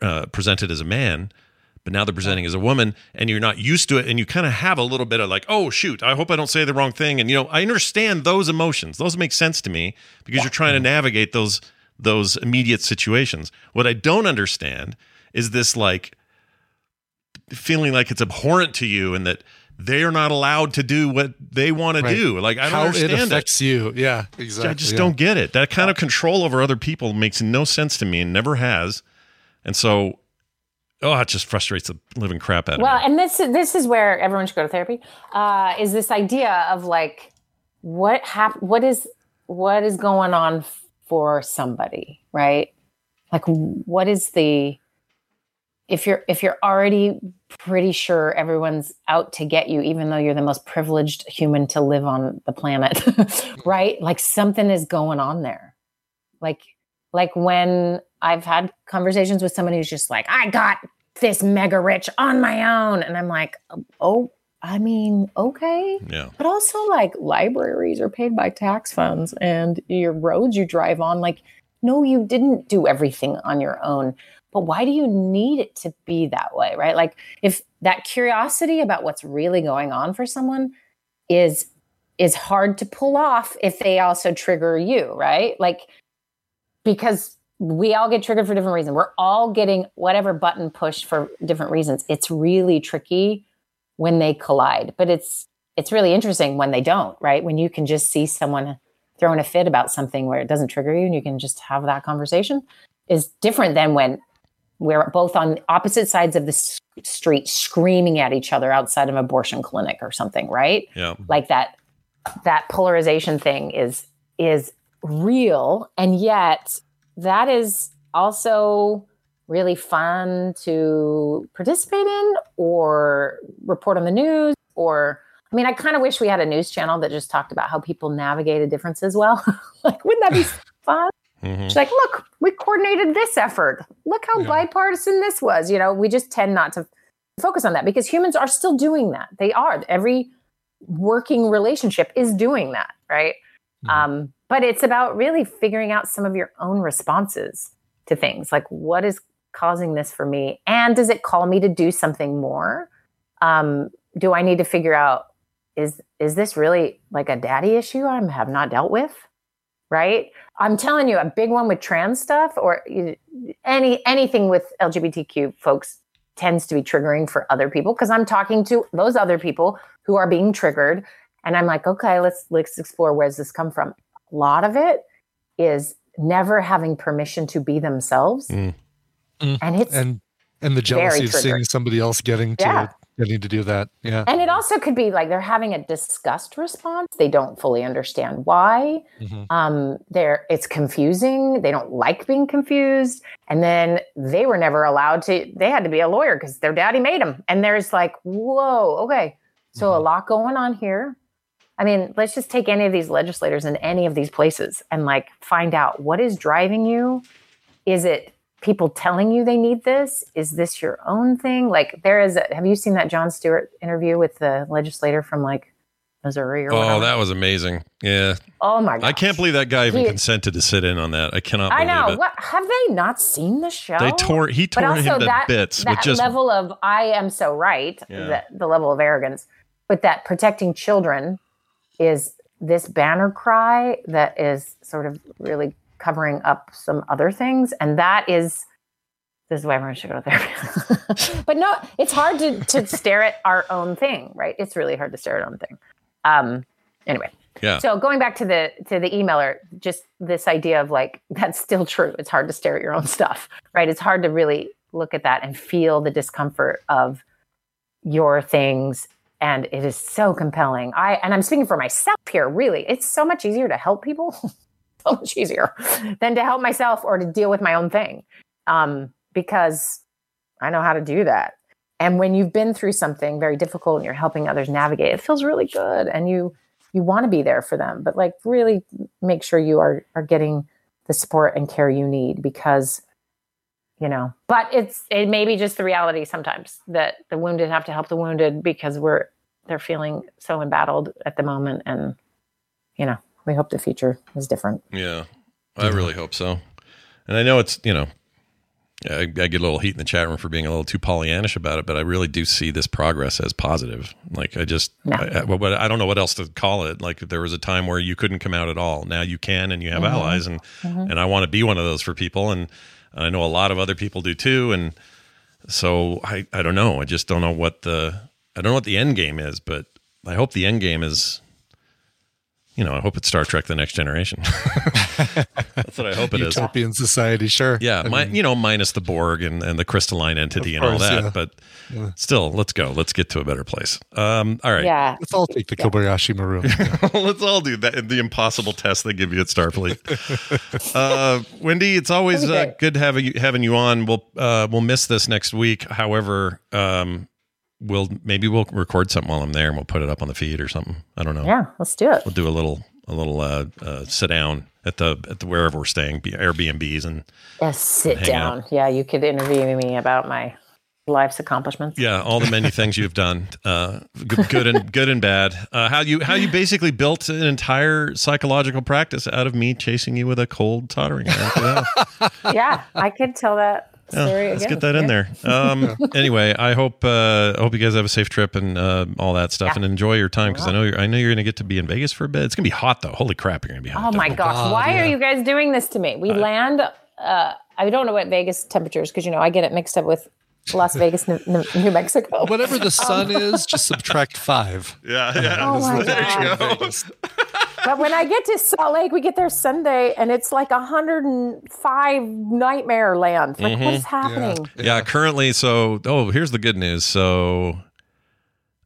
uh, presented as a man." But now they're presenting as a woman, and you're not used to it, and you kind of have a little bit of like, "Oh shoot, I hope I don't say the wrong thing." And you know, I understand those emotions; those make sense to me because you're trying to navigate those those immediate situations. What I don't understand is this like feeling like it's abhorrent to you and that they are not allowed to do what they want to Right. do. Like I don't How understand it affects you. Yeah, exactly. I just yeah. don't get it. That kind of control over other people makes no sense to me and never has. And so, oh, it just frustrates the living crap out of me. Well, and this is this is where everyone should go to therapy. Uh, is this idea of like what hap- what is what is going on for somebody, right? Like what is the if you're if you're already pretty sure everyone's out to get you even though you're the most privileged human to live on the planet right? Like something is going on there. Like like when i've had conversations with somebody who's just like i got this mega rich on my own and i'm like oh i mean okay. Yeah. But also like libraries are paid by tax funds and your roads you drive on like no you didn't do everything on your own but why do you need it to be that way right? Like if that curiosity about what's really going on for someone is is hard to pull off if they also trigger you right? Like because we all get triggered for different reasons. We're all getting whatever button pushed for different reasons. It's really tricky when they collide but it's it's really interesting when they don't right? When you can just see someone throwing a fit about something where it doesn't trigger you and you can just have that conversation is different than when we're both on opposite sides of the street screaming at each other outside of an abortion clinic or something right? Yeah. like that that polarization thing is is real. And yet that is also really fun to participate in or report on the news or I mean I kind of wish we had a news channel that just talked about how people navigated differences well. Like wouldn't that be fun Mhm. She's like, look, we coordinated this effort. Look how bipartisan this was. You know, we just tend not to focus on that because humans are still doing that. They are. Every working relationship is doing that, right? Um, but it's about really figuring out some of your own responses to things. Like, what is causing this for me? And does it call me to do something more? Um, do I need to figure out is is this really like a daddy issue I have not dealt with? Right? I'm telling you, a big one with trans stuff or any anything with LGBTQ folks tends to be triggering for other people because I'm talking to those other people who are being triggered, and I'm like, okay, let's let's explore where's this come from. A lot of it is never having permission to be themselves, mm. Mm. and it's and and the jealousy of seeing somebody else getting to Yeah. Getting to do that. Yeah. And it also could be like they're having a disgust response. They don't fully understand why. Mhm. Um, they're it's confusing. They don't like being confused. And then they were never allowed to. They had to be a lawyer because their daddy made them. And there's like, whoa, okay. So a lot going on here. I mean, let's just take any of these legislators in any of these places and like find out what is driving you. Is it people telling you they need this? Is this your own thing? Like there is a, have you seen that Jon Stewart interview with the legislator from like Missouri or Oh, whatever? that was amazing. Yeah. Oh my god. I can't believe that guy even He- consented to sit in on that. I cannot I know. it. What have they not seen the show? They tore- he But tore him also to that, bits That with just- level of I am so right. Yeah. The, the level of arrogance, but that protecting children is this banner cry that is sort of really covering up some other things, and that is this is why everyone should go to therapy. but no, it's hard to to stare at our own thing, right? It's really hard to stare at our own thing. Um, anyway. Yeah. So going back to the to the emailer, just this idea of like that's still true. It's hard to stare at your own stuff, right? It's hard to really look at that and feel the discomfort of your things and it is so compelling. I and I'm speaking for myself here, really. It's so much easier to help people. so much easier than to help myself or to deal with my own thing. Um because I know how to do that. And when you've been through something very difficult and you're helping others navigate, it feels really good and you you want to be there for them, but like really make sure you are are getting the support and care you need because you know, but it's it may be just the reality sometimes that the wounded have to help the wounded because we're they're feeling so embattled at the moment, and you know, we hope the future is different. Yeah, I really hope so. And I know it's you know, I, I get a little heat in the chat room for being a little too Pollyannish about it, but I really do see this progress as positive. Like I just, I, I, what, I don't know what else to call it. Like there was a time where you couldn't come out at all. Now you can, and you have Mhm. allies, and Mhm. and I want to be one of those for people, and I know a lot of other people do too, and so I I don't know. I just don't know what the I don't know what the end game is, but I hope the end game is. You know, I hope it's Star Trek: The Next Generation. That's what I hope it is. Utopian society, sure. Yeah, I mi- mean, you know, minus the Borg and, and the crystalline entity Of and all that. yeah. But Yeah. still, let's go. Let's get to a better place. Um, all right. Yeah. let's all take the Kobayashi Maru. let's all do that. The impossible test they give you at Starfleet. uh, Wendi, it's always uh, good having you having you on. We'll uh, we'll miss this next week. However, um, we'll maybe we'll record something while I'm there and we'll put it up on the feed or something. I don't know. Yeah, let's do it. We'll do a little a little uh, uh, sit down at the at the wherever we're staying, Airbnbs and Yes, sit Hang down. Yeah, you could interview me about my life's accomplishments. Yeah, all the many things you've done, uh, good and good and bad. Uh, how you how you basically built an entire psychological practice out of me chasing you with a cold tottering. Yeah, yeah, I could tell that Yeah, story let's again. get that in Yeah. there. Um, anyway, I hope uh, I hope you guys have a safe trip and uh, all that stuff, Yeah. and enjoy your time because I know you're I know you're going to get to be in Vegas for a bit. It's going to be hot though. Holy crap, you're going to be hot. Oh my gosh, God, why yeah. are you guys doing this to me? We land, uh, I don't know what Vegas temperatures, because, you know, I get it mixed up with Las Vegas, New, New New Mexico. Whatever the sun is, just subtract five. Yeah, yeah. Oh my God. But when I get to Salt Lake, we get there Sunday, and it's like 105 nightmare land. Like, what is happening? Yeah. currently. So, oh, here's the good news. So,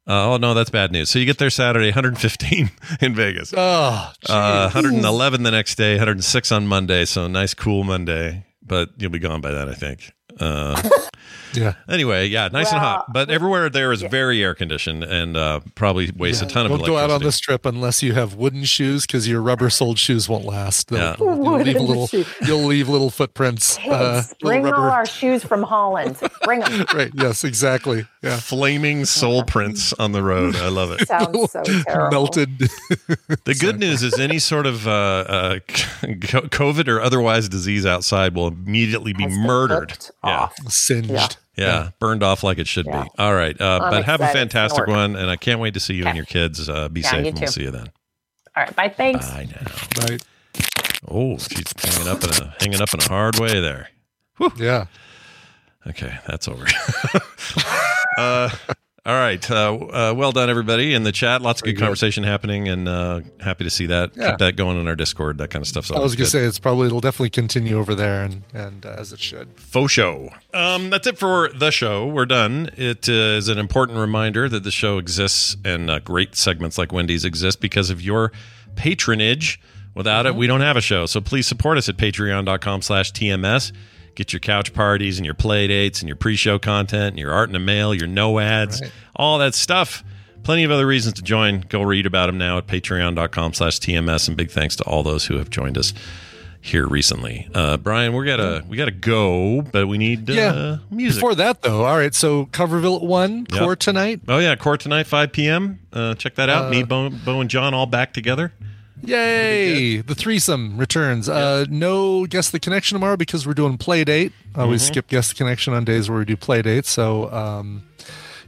uh, oh no, that's bad news. So you get there Saturday, 115 in Vegas. Oh, uh, 111 the next day, 106 on Monday. So nice, cool Monday. But you'll be gone by then, I think. Uh, yeah. Anyway, yeah, nice and hot. But everywhere there is very air conditioned and uh, probably wastes a ton of Don't go out on electricity. this trip unless you have wooden shoes because your rubber soled shoes won't last. They'll- Yeah. You'll, leave little. shoes. You'll leave little footprints. Kids, uh, bring little all our shoes from Holland. Bring them. right. Yes. Exactly. Yeah. Flaming soul prints on the road. I love it. Sounds so terrible. Melted. The good news is any sort of uh, uh, COVID or otherwise disease outside will immediately be murdered. Yeah. Singed. Yeah. Yeah, burned off like it should be. All right, uh, I'm but have a fantastic It's one, and I can't wait to see you and your kids. Uh, be Yeah, safe, and we'll see you then. All right. Bye. Thanks. Bye now. Bye. Oh, she's hanging up in a hanging up in a hard way there. Yeah. Okay, that's over. uh, all right. Uh, uh, well done, everybody in the chat. Lots of good, good. conversation happening, and uh, happy to see that. Yeah. Keep that going on our Discord. That kind of stuff's I was going to say it's probably it'll definitely continue over there and and uh, as it should. Faux show. Um, that's it for the show. We're done. It uh, is an important reminder that the show exists and uh, great segments like Wendi's exist because of your patronage. Without it, we don't have a show. So please support us at patreon.com slash TMS. Get your couch parties and your play dates and your pre-show content and your art in the mail, your no ads, all that stuff. Plenty of other reasons to join. Go read about them now at patreon.com slash TMS. And big thanks to all those who have joined us here recently. Uh, Brian, we gotta we gotta go, but we need uh, yeah. music. Before that though, all right. So Coverville at one Yep. core tonight. Oh yeah, Core tonight, five p.m. Uh, check that out. Uh, Me, Bo, Bo, and John all back together. Yay! The threesome returns. Uh, no guess the connection tomorrow because we're doing play date. Uh, We Mhm. skip guess the connection on days where we do play dates. So um,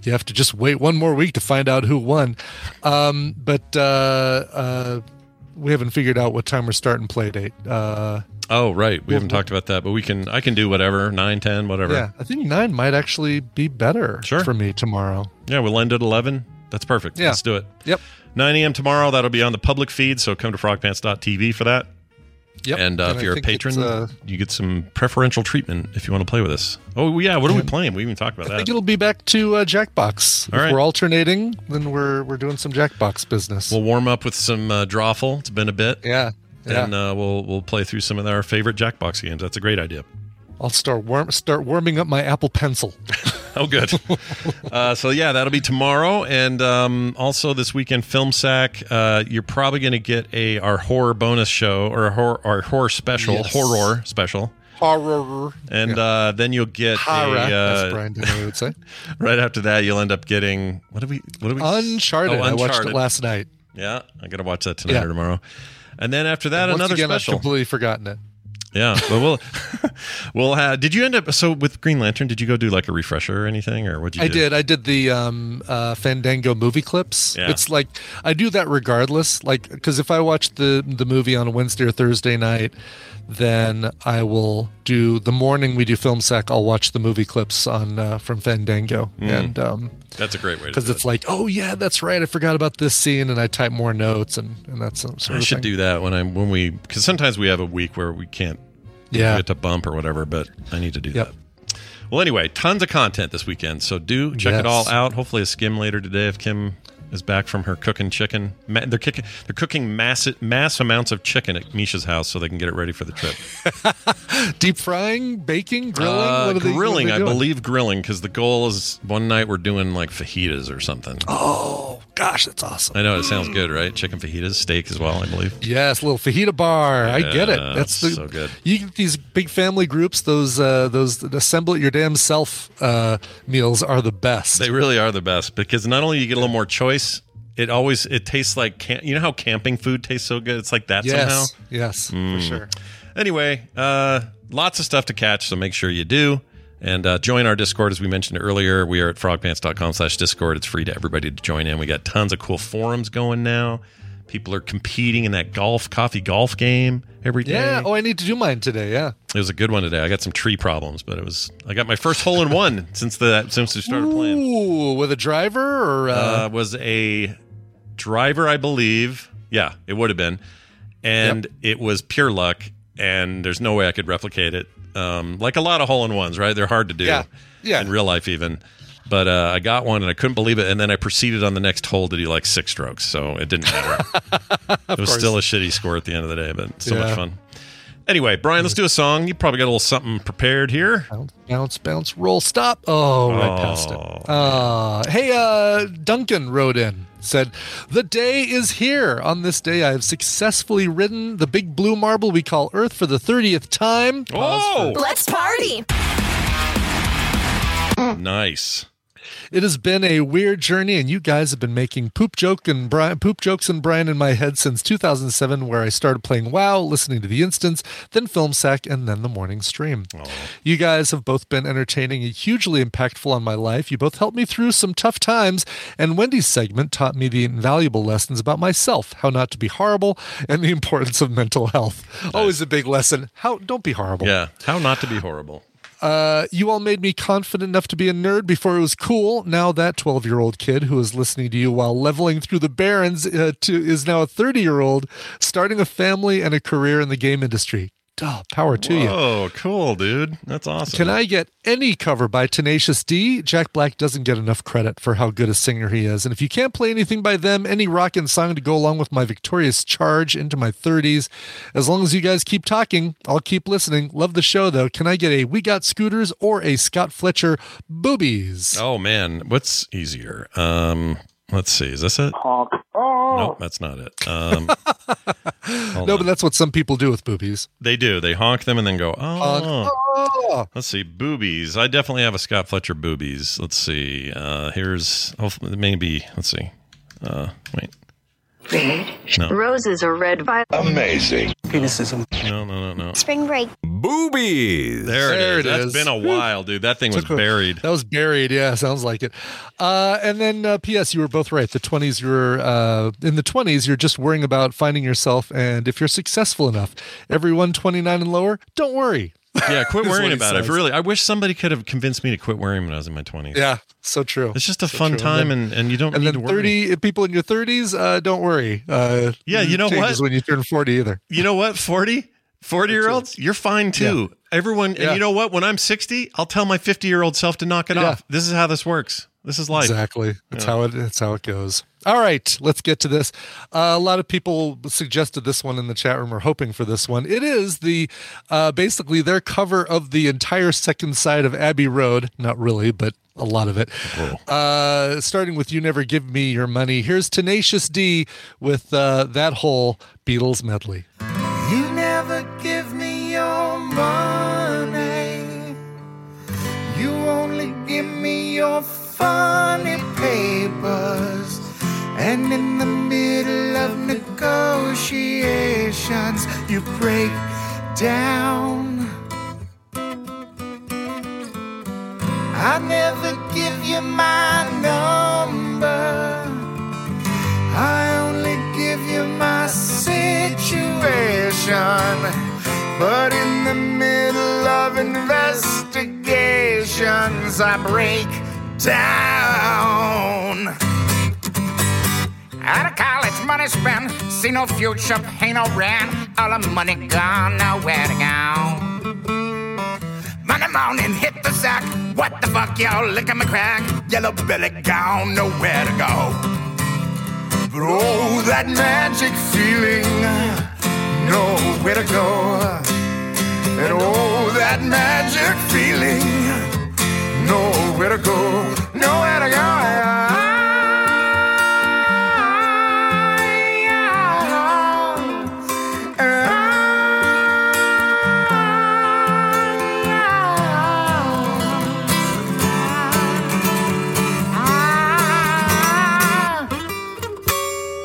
you have to just wait one more week to find out who won. Um, but uh, uh, we haven't figured out what time we're starting play date. Uh, Oh right, we haven't talked about that, but we can. I can do whatever nine, ten, whatever. yeah, I think nine might actually be better Sure. for me tomorrow. Yeah, we'll end at 11. That's perfect. Yeah. Let's do it. Yep. 9 a.m. tomorrow. That'll be on the public feed. So come to frogpants.tv for that. Yep. And, uh, And if you're a patron, uh, you get some preferential treatment if you want to play with us. Oh, yeah. What are we playing? We even talked about I think that. it'll be back to uh, Jackbox. All if right. we're alternating, then we're we're doing some Jackbox business. We'll warm up with some uh, Drawful. It's been a bit. Yeah. Yeah. And uh, we'll we'll play through some of our favorite Jackbox games. That's a great idea. I'll start warm start warming up my Apple Pencil. Oh, good. uh, so yeah, that'll be tomorrow, and um, also this weekend, Film Sack. Uh, you're probably going to get a our horror bonus show or a horror, our horror special, Yes. horror special. Horror. And uh, then you'll get Horror, a, uh, Brian Dennehy would say. right after that, you'll end up getting what do we? What do we? Uncharted. Oh, I watched it last night. Yeah, I got to watch that tonight Yeah. or tomorrow. And then after that, Once another again, special. I've completely forgotten it. Yeah, but we'll we'll have. Did you end up so with Green Lantern? Did you go do like a refresher or anything, or what? did you I do? did. I did the um, uh, Fandango movie clips. Yeah. It's like I do that regardless. Like because if I watch the the movie on a Wednesday or Thursday night, then I will do the morning we do film sack. I'll watch the movie clips on uh, from Fandango, Mm. and um, That's a great way to because it's it. like, oh yeah, that's right. I forgot about this scene, and I type more notes, and and that's some sort I of should thing. do that when I'm when we because sometimes we have a week where we can't Yeah. get to bump or whatever, but I need to do Yep. that. Well, anyway, tons of content this weekend, so do check it all out. Hopefully, a skim later today if Kim is back from her cooking chicken. They're kicking, they're cooking mass mass amounts of chicken at Misha's house so they can get it ready for the trip. Deep frying, baking, grilling. Uh, what are they, grilling, I believe grilling because the goal is one night we're doing like fajitas or something. Oh gosh, that's awesome. I know it sounds good, right? Chicken fajitas, steak as well, I believe. Yes, little fajita bar. I get it. That's the, so good. You get these big family groups. Those uh, those assemble it your damn self uh, meals are the best. They really are the best because not only you get a little more choice, it always it tastes like cam- you know how camping food tastes so good. It's like that yes, somehow. yes, Mm. for sure. Anyway, uh, lots of stuff to catch, so make sure you do. And uh, join our Discord, as we mentioned earlier. We are at frogpants.com slash Discord. It's free to everybody to join in. We got tons of cool forums going now. People are competing in that golf, coffee golf game every day. Yeah. Oh, I need to do mine today. Yeah. It was a good one today. I got some tree problems, but it was I got my first hole in one since the since we started playing. Ooh, with a driver or uh, Uh, was a driver, I believe. Yeah, it would have been, and it was pure luck. And there's no way I could replicate it. Um, like a lot of hole in ones, right? They're hard to do. Yeah. Yeah. In real life, even. But uh, I got one and I couldn't believe it. And then I proceeded on the next hole to do like six strokes, so it didn't matter. it was course. still a shitty score at the end of the day, but so much fun. Anyway, Brian, let's do a song. You probably got a little something prepared here. bounce, bounce, bounce roll, stop. Oh, right past it. Uh, hey, uh, Duncan wrote in, said, The day is here. On this day, I have successfully ridden the big blue marble we call Earth for the 30th time. Oh! Let's party. Nice. It has been a weird journey, and you guys have been making poop joke and Brian, poop jokes and Brian in my head since 2007, where I started playing WoW, listening to the instance, then Film Sack, and then the morning stream. You guys have both been entertaining and hugely impactful on my life. You both helped me through some tough times, and Wendi's segment taught me the invaluable lessons about myself, how not to be horrible, and the importance of mental health. Always a big lesson. How don't be horrible. Yeah. How not to be horrible. Uh, you all made me confident enough to be a nerd before it was cool. Now that 12 year old kid who was listening to you while leveling through the barrens uh, to, is now a 30 year old starting a family and a career in the game industry. Duh, power to you. Oh, cool, dude. That's awesome. Can I get any cover by Tenacious D? Jack Black doesn't get enough credit for how good a singer he is. And if you can't play anything by them, any rockin' song to go along with my victorious charge into my 30s, as long as you guys keep talking, I'll keep listening. Love the show, though. Can I get a We Got Scooters or a Scott Fletcher Boobies? Oh man, what's easier? Um, let's see. Is this it? Honk. Nope, that's not it. Um, no, on. but that's what some people do with boobies. they do. They honk them and then go, oh. Oh. Let's see, boobies. I definitely have a Scott Fletcher boobies. Let's see. Uh, here's hopefully maybe. Let's see. Uh, wait. No. Roses are red violet. Amazing. Penises. No, no, no, no. Spring break. Boobies. There, There it it is. That's is. been a while, dude. That thing was Took a- buried. That was buried. Yeah, sounds like it. Uh, and then uh, P.S. You were both right. The twenties, you're uh, in the twenties. You're just worrying about finding yourself, and if you're successful enough, everyone 29 and lower, don't worry. Yeah, quit worrying about it. Really, I wish somebody could have convinced me to quit worrying when I was in my twenties. Yeah, so true. It's just a So fun true. time, then- and, and you don't and need then to worry. 30 people in your 30s, uh, don't worry. Uh, Yeah, you know what? When you turn 40, either. You know what? 40? 40 year olds, you're fine too. Everyone, and Yeah. you know what? When I'm 60, I'll tell my 50 year old self to knock it Yeah. off. This is how this works. This is life. Exactly. That's Yeah. how it. That's how it goes. All right, let's get to this. Uh, a lot of people suggested this one in the chat room, or hoping for this one. It is the uh, basically their cover of the entire second side of Abbey Road. Not really, but a lot of it. Uh, starting with "You Never Give Me Your Money." Here's Tenacious D with uh, that whole Beatles medley. funny papers. And in the middle of negotiations, you break down. I never give you my number. I only give you my situation. But in the middle of investigations, I break down. Out of college, money spent, see no future, pay no rent. All the money gone, nowhere to go. Monday morning, hit the sack. What the fuck, y'all? Look my crack. Yellow belly gone, nowhere to go. But oh, that magic feeling, nowhere to go. And oh, that magic feeling, nowhere to go, nowhere to go.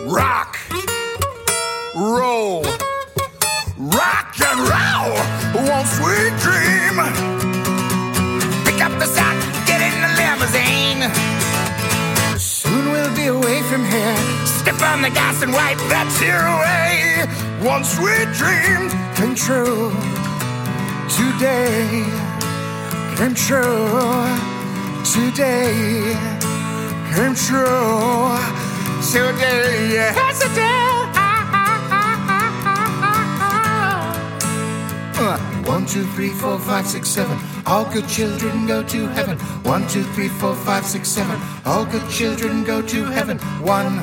Rock, roll, rock and roll. One sweet dream. On the gas and wipe that tear away. One sweet dream came true today. Came true today. Came true today. It did. Uh, One, two, three, four, five, six, seven. All good children go to heaven. One, two, three, four, five, six, seven. All good children go to heaven. One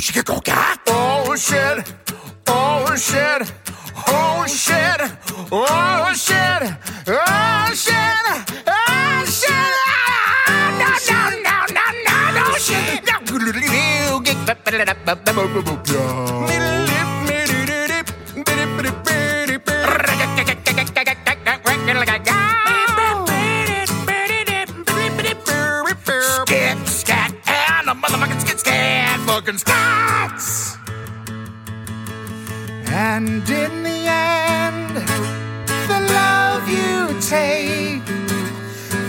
ka, go, shiki, go, ka. Oh shit! Oh shit! Oh shit! Oh shit! Oh shit! Oh shit! No, no, no, no, no, no, shit! Skit, scat, and the motherfucking skit, scat, fucking stats! And in the end, the love you take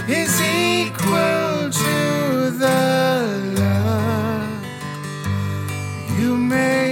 is equal to the love you make.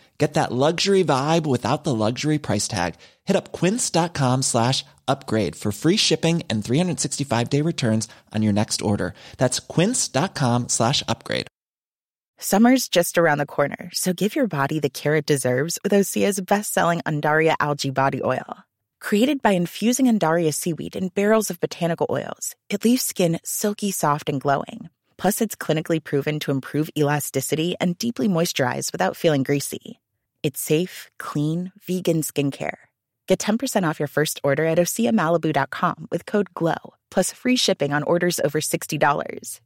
Get that luxury vibe without the luxury price tag. Hit up quince.com slash upgrade for free shipping and 365 day returns on your next order. That's quince.com slash upgrade. Summer's just around the corner, so give your body the care it deserves with Osea's best-selling Undaria algae body oil. Created by infusing Undaria seaweed in barrels of botanical oils, it leaves skin silky soft and glowing. Plus, it's clinically proven to improve elasticity and deeply moisturize without feeling greasy. It's safe, clean, vegan skincare. Get 10% off your first order at OseaMalibu.com with code GLOW, plus free shipping on orders over $60.